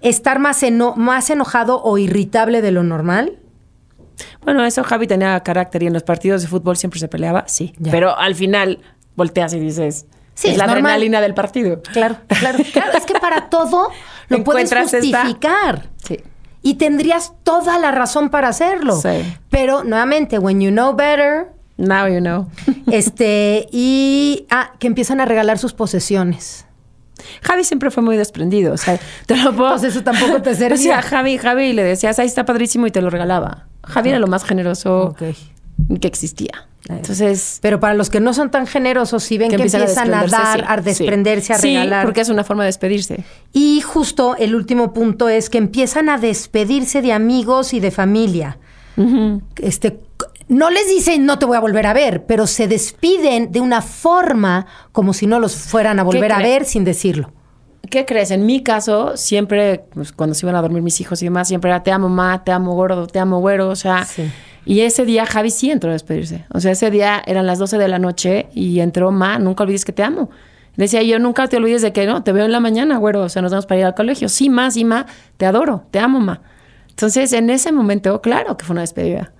Estar más, eno- más enojado o irritable de lo normal. Bueno, eso Javi tenía carácter y en los partidos de fútbol siempre se peleaba, sí. Ya. Pero al final volteas y dices, Sí, es, es la normal. adrenalina del partido. Claro, claro, claro. Es que para todo lo puedes esta- justificar. Sí. Y tendrías toda la razón para hacerlo. Sí. Pero nuevamente, when you know better, Now you know. este, y ah, que empiezan a regalar sus posesiones. Javi siempre fue muy desprendido, o sea, te lo puedo... Pues eso tampoco te servía. O sea, Javi, Javi le decías, ahí está padrísimo y te lo regalaba. Javi era lo más generoso que existía. Entonces, Pero para los que no son tan generosos, si ven que, empiezan, a, dar, sí, a sí. desprenderse, a Sí, regalar. porque es una forma de despedirse. Y justo el último punto es que empiezan a despedirse de amigos y de familia. Este, no les dicen no te voy a volver a ver, pero se despiden de una forma como si no los fueran a volver a ver sin decirlo. ¿Qué crees? En mi caso, siempre, pues, cuando se iban a dormir mis hijos y demás, siempre era te amo, ma, te amo, gordo, te amo, güero, o sea. Sí. Y ese día Javi sí entró a despedirse. O sea, ese día eran las 12 de la noche y entró, ma, nunca olvides que te amo. Le decía yo, nunca te olvides de que no, te veo en la mañana, güero, o sea, nos vamos para ir al colegio. Sí, ma, sí, ma, te adoro, te amo, ma. Entonces, en ese momento, claro que fue una despedida.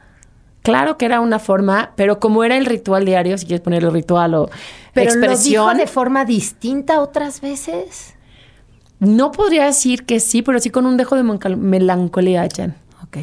Claro que era una forma, pero como era el ritual diario, si quieres ponerlo ritual o Pero lo dijo expresión, de forma distinta otras veces. no podría decir que sí, pero sí con un dejo de melancolía, Jen. Ok.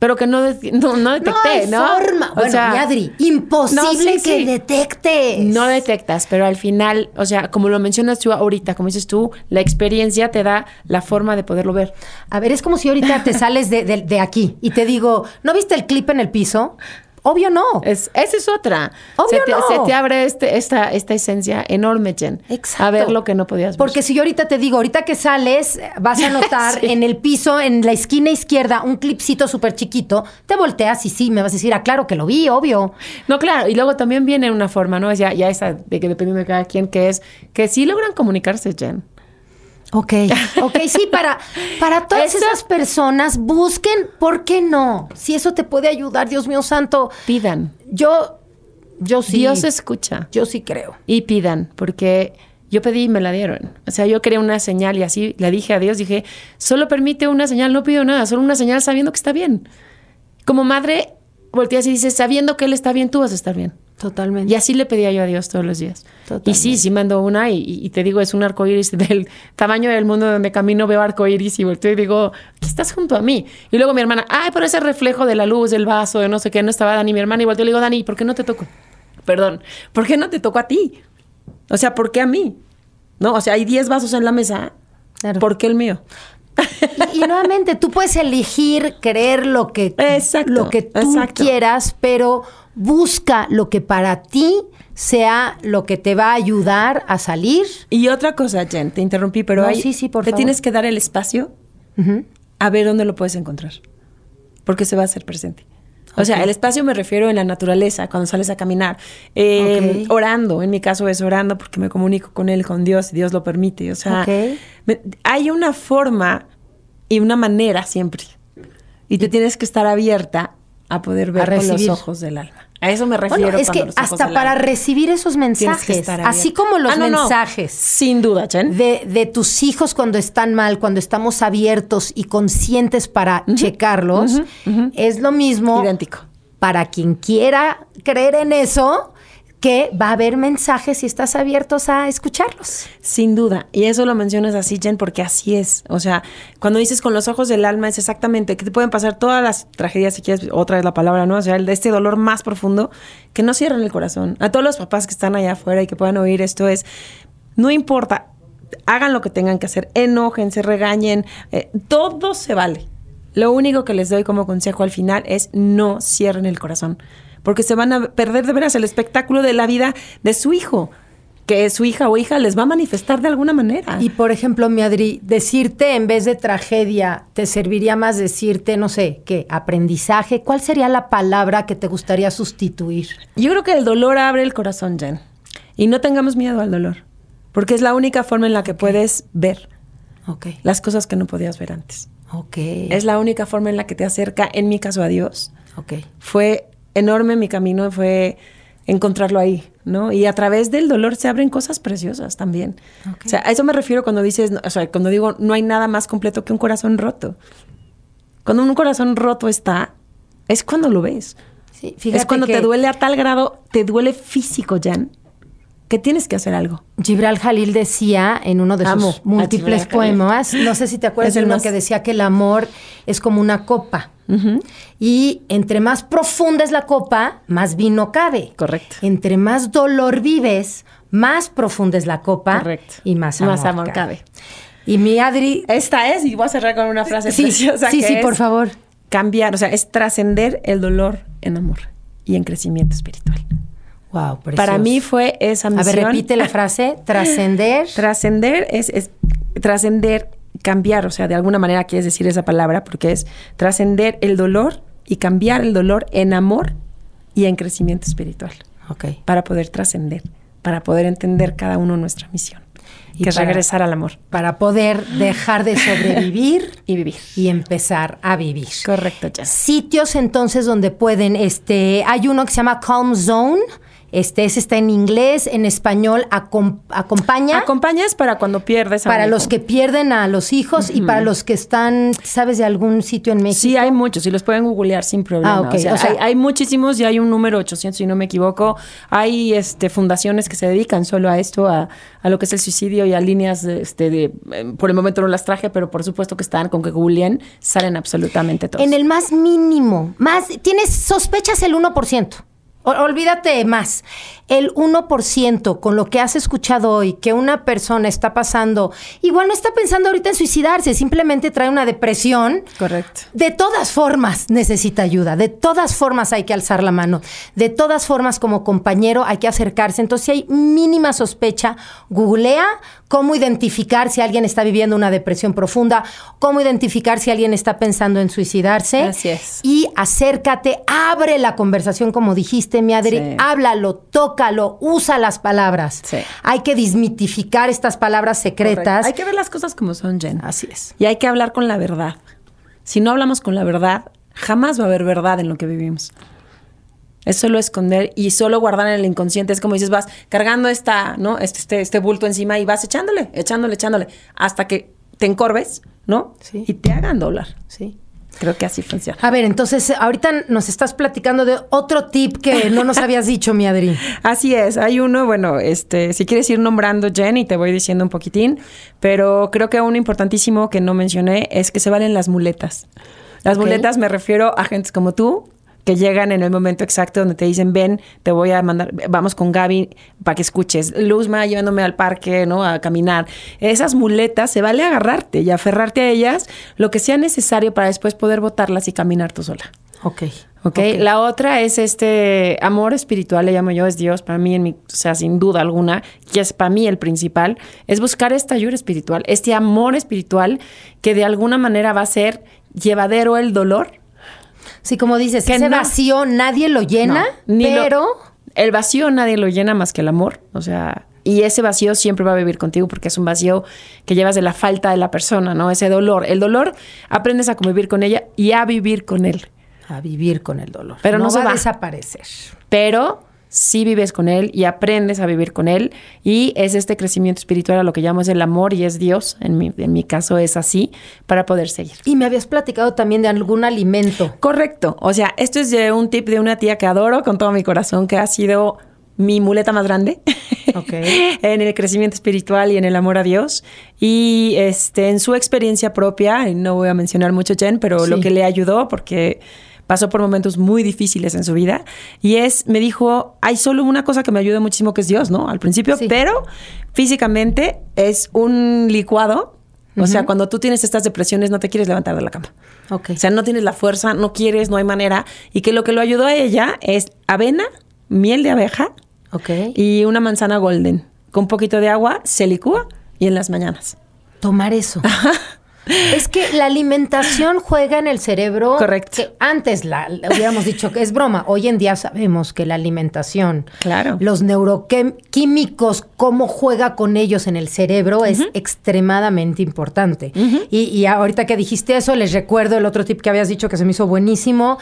Pero que no, no, no detecté, no hay ¿no? forma. O Bueno, sea, mi Adri, imposible no, sí, que sí. detectes. No detectas, pero al final, o sea, como lo mencionas tú ahorita, como dices tú, la experiencia te da la forma de poderlo ver. A ver, es como si ahorita te sales de, de- de aquí y te digo, ¿no viste el clip en el piso? Obvio no. Es, esa es otra. Obvio se, te, no. se te abre este, esta, esta esencia enorme, Jen. Exacto. A ver lo que no podías ver. Porque si yo ahorita te digo, ahorita que sales, vas a notar Sí. en el piso, en la esquina izquierda, un clipcito súper chiquito, te volteas y sí, me vas a decir, ah, claro que lo vi, obvio. No, claro, y luego también viene una forma, ¿no? Es ya, ya esa de que dependiendo de cada quien, que es que sí logran comunicarse, Jen. Ok, ok, sí, para, para todas esas personas, busquen, ¿por qué no? Si eso te puede ayudar, Dios mío santo. Pidan. Yo, yo sí. Dios escucha. Yo sí creo. Y pidan, porque yo pedí y me la dieron. O sea, yo quería una señal y así le dije a Dios, dije, solo permite una señal, no pido nada, solo una señal sabiendo que está bien. Como madre, volteas y dices, sabiendo que Él está bien, tú vas a estar bien. Totalmente. Y así le pedía yo a Dios todos los días. Totalmente. Y sí, sí mandó una y, te digo, es un arco iris del tamaño del mundo donde camino, veo arco iris y volteo y digo, aquí estás junto a mí. Y luego mi hermana, ay, pero ese reflejo de la luz, del vaso, de no sé qué, no estaba Dani, mi hermana, y volteo y le digo, Dani, ¿por qué no te toco? Perdón, ¿por qué no te toco a ti? O sea, ¿por qué a mí? No, o sea, hay 10 vasos en la mesa, Claro. ¿por qué el mío? Y, y nuevamente, tú puedes elegir creer lo que, Exacto, lo que tú exacto. quieras, pero busca lo que para ti sea lo que te va a ayudar a salir. Y otra cosa, Jen, te interrumpí, pero No, hay- sí, sí, por te favor. tienes que dar el espacio a ver dónde lo puedes encontrar. Porque se va a hacer presente. O sea, el espacio me refiero en la naturaleza, cuando sales a caminar, eh, Ok. orando. En mi caso es orando porque me comunico con Él, con Dios, y Dios lo permite. O sea, me- hay una forma y una manera siempre. Y te tienes que estar abierta a poder ver A con los ojos del alma. A eso me refiero. Bueno, es que hasta para recibir esos mensajes, así como los Ah, no, no. mensajes Sin duda, Jen. de, de tus hijos cuando están mal, cuando estamos abiertos y conscientes para checarlos, es lo mismo Idéntico. para quien quiera creer en eso, que va a haber mensajes y estás abiertos a escucharlos. Sin duda. Y eso lo mencionas así, Jen, porque así es. O sea, cuando dices con los ojos del alma es exactamente que te pueden pasar todas las tragedias, si quieres, otra vez la palabra, ¿no? O sea, el de este dolor más profundo, que no cierren el corazón. A todos los papás que están allá afuera y que puedan oír esto es, no importa, hagan lo que tengan que hacer, enójense, regañen, eh, todo se vale. Lo único que les doy como consejo al final es no cierren el corazón, porque se van a perder de veras el espectáculo de la vida de su hijo, que su hija o hija les va a manifestar de alguna manera. Y por ejemplo, mi Adri, decirte en vez de tragedia, ¿te serviría más decirte, no sé, qué, aprendizaje? ¿Cuál sería la palabra que te gustaría sustituir? Yo creo que el dolor abre el corazón, Jen. Y no tengamos miedo al dolor, porque es la única forma en la que puedes ver las cosas que no podías ver antes. Es la única forma en la que te acerca, en mi caso, a Dios. Ok. Fue enorme mi camino, fue encontrarlo ahí, ¿no? Y a través del dolor se abren cosas preciosas también. O sea, a eso me refiero cuando dices, o sea, cuando digo no hay nada más completo que un corazón roto. Cuando un corazón roto está, es cuando lo ves. Sí, fíjate es cuando te duele a tal grado, te duele físico, Jan, que tienes que hacer algo. Gibral Jalil decía en uno de Amo sus múltiples poemas, no sé si te acuerdas el uno que decía que el amor es como una copa. Y entre más profunda es la copa, más vino cabe. Correcto. Entre más dolor vives, más profunda es la copa Correcto. y más amor, Más amor cabe. cabe. Y mi Adri, Esta es, y voy a cerrar con una frase sí, preciosa. sí, que sí, es por favor. Cambiar, o sea, es trascender el dolor en amor y en crecimiento espiritual. Wow, Para mí fue esa A misión. ver, repite la frase, trascender. Trascender es, es trascender, cambiar, o sea, de alguna manera quieres decir esa palabra, porque es trascender el dolor y cambiar el dolor en amor y en crecimiento espiritual, ok. para poder trascender, para poder entender cada uno nuestra misión, Y que es regresar al amor Para poder dejar de sobrevivir y vivir. y empezar a vivir. Correcto, Jess. Sitios entonces donde pueden, este, hay uno que se llama Calm Zone, este, ese está en inglés, en español, acom- acompaña Acompañas para cuando pierdes a para los que pierden a los hijos y para los que están, ¿sabes de algún sitio en México? Sí, hay muchos y los pueden googlear sin problema. Ah, ok. O sea, O sea- hay, hay muchísimos y hay un número 800, si no me equivoco. Hay este, fundaciones que se dedican solo a esto, a, a lo que es el suicidio y a líneas, de, este, de, eh, por el momento no las traje, pero por supuesto que están con que googleen, salen absolutamente todos. En el más mínimo, más, tienes, sospechas el 1%. Olvídate más. El 1% con lo que has escuchado hoy, que una persona está pasando, igual no está pensando ahorita en suicidarse, simplemente trae una depresión. Correcto. De todas formas necesita ayuda, de todas formas hay que alzar la mano, de todas formas como compañero hay que acercarse. Entonces, si hay mínima sospecha, googlea cómo identificar si alguien está viviendo una depresión profunda, cómo identificar si alguien está pensando en suicidarse. Así es. Y acércate, abre la conversación como dijiste, mi Adri, Sí. háblalo, tócalo, usa las palabras. Sí. Hay que desmitificar estas palabras secretas. Correcto. Hay que ver las cosas como son, Jen. Así es. Y hay que hablar con la verdad. Si no hablamos con la verdad, jamás va a haber verdad en lo que vivimos. Es solo esconder y solo guardar en el inconsciente. Es como dices, vas cargando esta, ¿no? Este, este, este bulto encima y vas echándole, echándole, echándole, hasta que te encorves, ¿no? Sí. Y te hagan doblar. Sí. Creo que así funciona. A ver, entonces ahorita nos estás platicando de otro tip que no nos habías dicho, mi Adri. Así es, hay uno, bueno, este, si quieres ir nombrando Jen y te voy diciendo un poquitín, pero creo que uno importantísimo que no mencioné es que se valen las muletas. Las muletas me refiero a gente como tú que llegan en el momento exacto donde te dicen, ven, te voy a mandar, vamos con Gaby para que escuches. Luzma llevándome al parque, ¿no? A caminar. Esas muletas, se vale agarrarte y aferrarte a ellas lo que sea necesario para después poder botarlas y caminar tú sola. Ok. ¿ok? La otra es este amor espiritual, le llamo yo, es Dios, para mí, en mi, o sea, sin duda alguna, y es para mí el principal, es buscar esta ayuda espiritual, este amor espiritual que de alguna manera va a ser llevadero el dolor. Sí, como dices, Que ese no- vacío nadie lo llena, No, ni lo- pero el vacío nadie lo llena más que el amor, o sea, y ese vacío siempre va a vivir contigo porque es un vacío que llevas de la falta de la persona, ¿no? Ese dolor. El dolor aprendes a convivir con ella y a vivir con él. A vivir con el dolor. Pero no va, va. a desaparecer. Pero sí vives con él y aprendes a vivir con él y es este crecimiento espiritual a lo que llamo es el amor y es Dios, en mi, en mi caso es así, para poder seguir. Y me habías platicado también de algún alimento. Correcto, o sea, esto es de un tip de una tía que adoro con todo mi corazón, que ha sido mi muleta más grande en el crecimiento espiritual y en el amor a Dios. Y este, en su experiencia propia, no voy a mencionar mucho Jen, pero Sí. lo que le ayudó, porque pasó por momentos muy difíciles en su vida, y es, me dijo, hay solo una cosa que me ayuda muchísimo, que es Dios, ¿no? Al principio, Sí. pero físicamente es un licuado. O sea, cuando tú tienes estas depresiones, no te quieres levantar de la cama. Ok. O sea, no tienes la fuerza, no quieres, no hay manera. Y que lo que lo ayudó a ella es avena, miel de abeja ok. y una manzana golden. Con un poquito de agua se licúa y en las mañanas. Tomar eso. Es que la alimentación juega en el cerebro. Correcto. Que antes la, la hubiéramos dicho que es broma. Hoy en día sabemos que la alimentación, Claro. los neuroquímicos, cómo juega con ellos en el cerebro es extremadamente importante. y, y ahorita que dijiste eso, les recuerdo el otro tip que habías dicho que se me hizo buenísimo.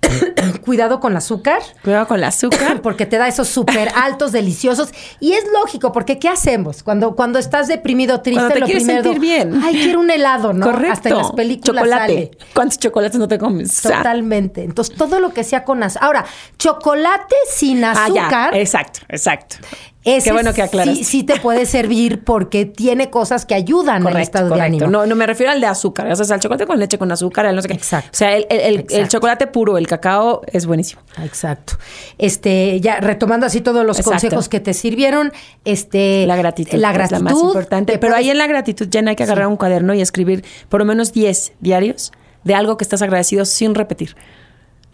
Cuidado con el azúcar. Cuidado con el azúcar. Porque te da esos súper altos, deliciosos. Y es lógico, porque ¿qué hacemos? Cuando, cuando estás deprimido, triste, Cuando te lo quieres primero. sentir bien. Ay, quiero un helado, ¿no? Correcto. Hasta en las películas Chocolate. sale. ¿Cuántos chocolates no te comes? Totalmente. Entonces, todo lo que sea con azúcar. Ahora, chocolate sin ah, azúcar. ya. Exacto, exacto. Ese Qué bueno que aclaraste. Sí, sí te puede servir porque tiene cosas que ayudan al Correcto, estado de correcto. ánimo. No, no me refiero al de azúcar. O sea, el chocolate con leche, con azúcar, el no sé qué. Exacto. O sea, el, el- el- chocolate puro, el cacao, es buenísimo. Exacto. Este, ya retomando así todos los Exacto. consejos que te sirvieron, este La gratitud. la es gratitud la más importante. te Pero puedes- ahí en la gratitud, Jen, hay que agarrar un cuaderno y escribir por lo menos 10 diarios de algo que estás agradecido sin repetir.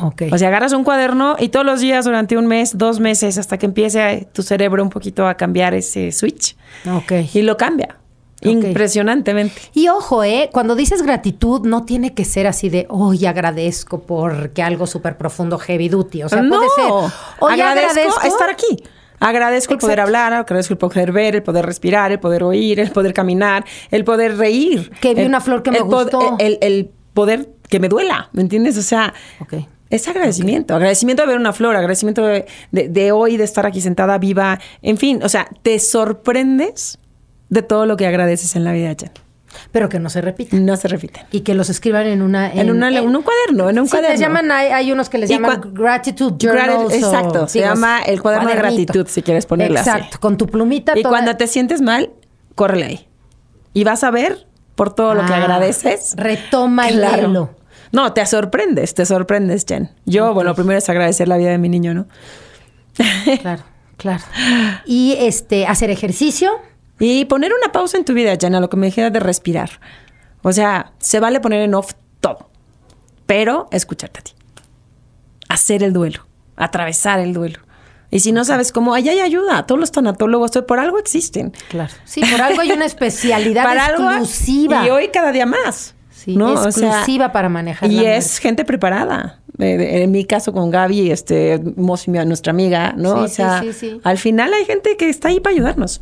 Ok. O sea, agarras un cuaderno y todos los días durante un mes, dos meses, hasta que empiece tu cerebro un poquito a cambiar ese switch. ok. Y lo cambia. Ok. Impresionantemente. Y ojo, ¿eh? Cuando dices gratitud, no tiene que ser así de, hoy agradezco porque algo súper profundo, heavy duty. O sea, no, puede ser, hoy agradezco, agradezco, estar aquí. Agradezco el poder Exacto. hablar, agradezco el poder ver, el poder respirar, el poder oír, el poder caminar, el poder reír. Que vi El- una flor que me el gustó. El, el poder que me duela, ¿me entiendes? O sea, Ok. Es agradecimiento. Agradecimiento de ver una flor, agradecimiento de, de- de hoy, de estar aquí sentada viva. En fin, o sea, te sorprendes de todo lo que agradeces en la vida, Jen. Pero que no se repita. No se repiten. Y que los escriban en una... En una- en un cuaderno, en un sí, cuaderno. les llaman, hay, hay unos que les llaman gratitude Grati- journals. o- exacto, se llama el cuaderno de gratitud, si quieres ponerle así. Exacto, con tu plumita. Y toda- cuando te sientes mal, córrele ahí. Y vas a ver por todo lo que Ah, agradeces. retoma léelo. No, te sorprendes, te sorprendes, Jen. Yo, bueno, lo primero es agradecer la vida de mi niño, ¿no? Claro, claro. Y este, hacer ejercicio. Y poner una pausa en tu vida, Jen, a lo que me dijera de respirar. O sea, se vale poner en off todo, pero escucharte a ti. Hacer el duelo, atravesar el duelo. Y si no sabes cómo, allá hay ayuda. Todos los tanatólogos, por algo existen. Claro. Sí, por algo hay una especialidad algo- exclusiva. Y hoy cada día más. Sí, ¿no? O sea, exclusiva para manejar Y la es gente preparada. De- de- en mi caso con Gaby, este, nuestra amiga, ¿no? Sí, o sí, sea, sí, al final hay gente que está ahí para ayudarnos.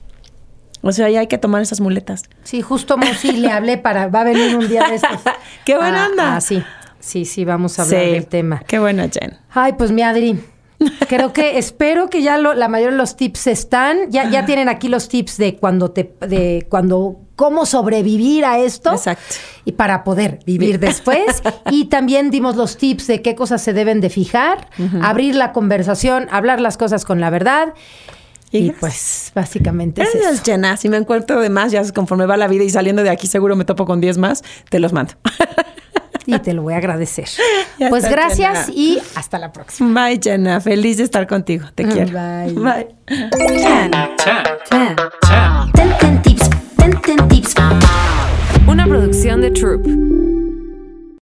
O sea, ahí hay que tomar esas muletas. Sí, justo Mosi le hablé para. Va a venir un día de estos. ¡Qué buena Ah, onda! Ah, sí. Sí, sí, vamos a hablar del tema. Qué bueno, Jen. Ay, pues mi Adri. Creo que espero que ya lo- la mayoría de los tips están. Ya, ya tienen aquí los tips de cuando te, de cuando cómo sobrevivir a esto. Exacto. Y para poder vivir después. y también dimos los tips de qué cosas se deben de fijar, abrir la conversación, hablar las cosas con la verdad. Y pues básicamente es eso. Jenna. Si me encuentro de más, ya conforme va la vida y saliendo de aquí seguro me topo con 10 más, te los mando. Y te lo voy a agradecer. Ya pues está, gracias Jenna. y hasta la próxima. Bye, Jenna. Feliz de estar contigo. Te quiero. Bye. Bye. 10, producción de Troop.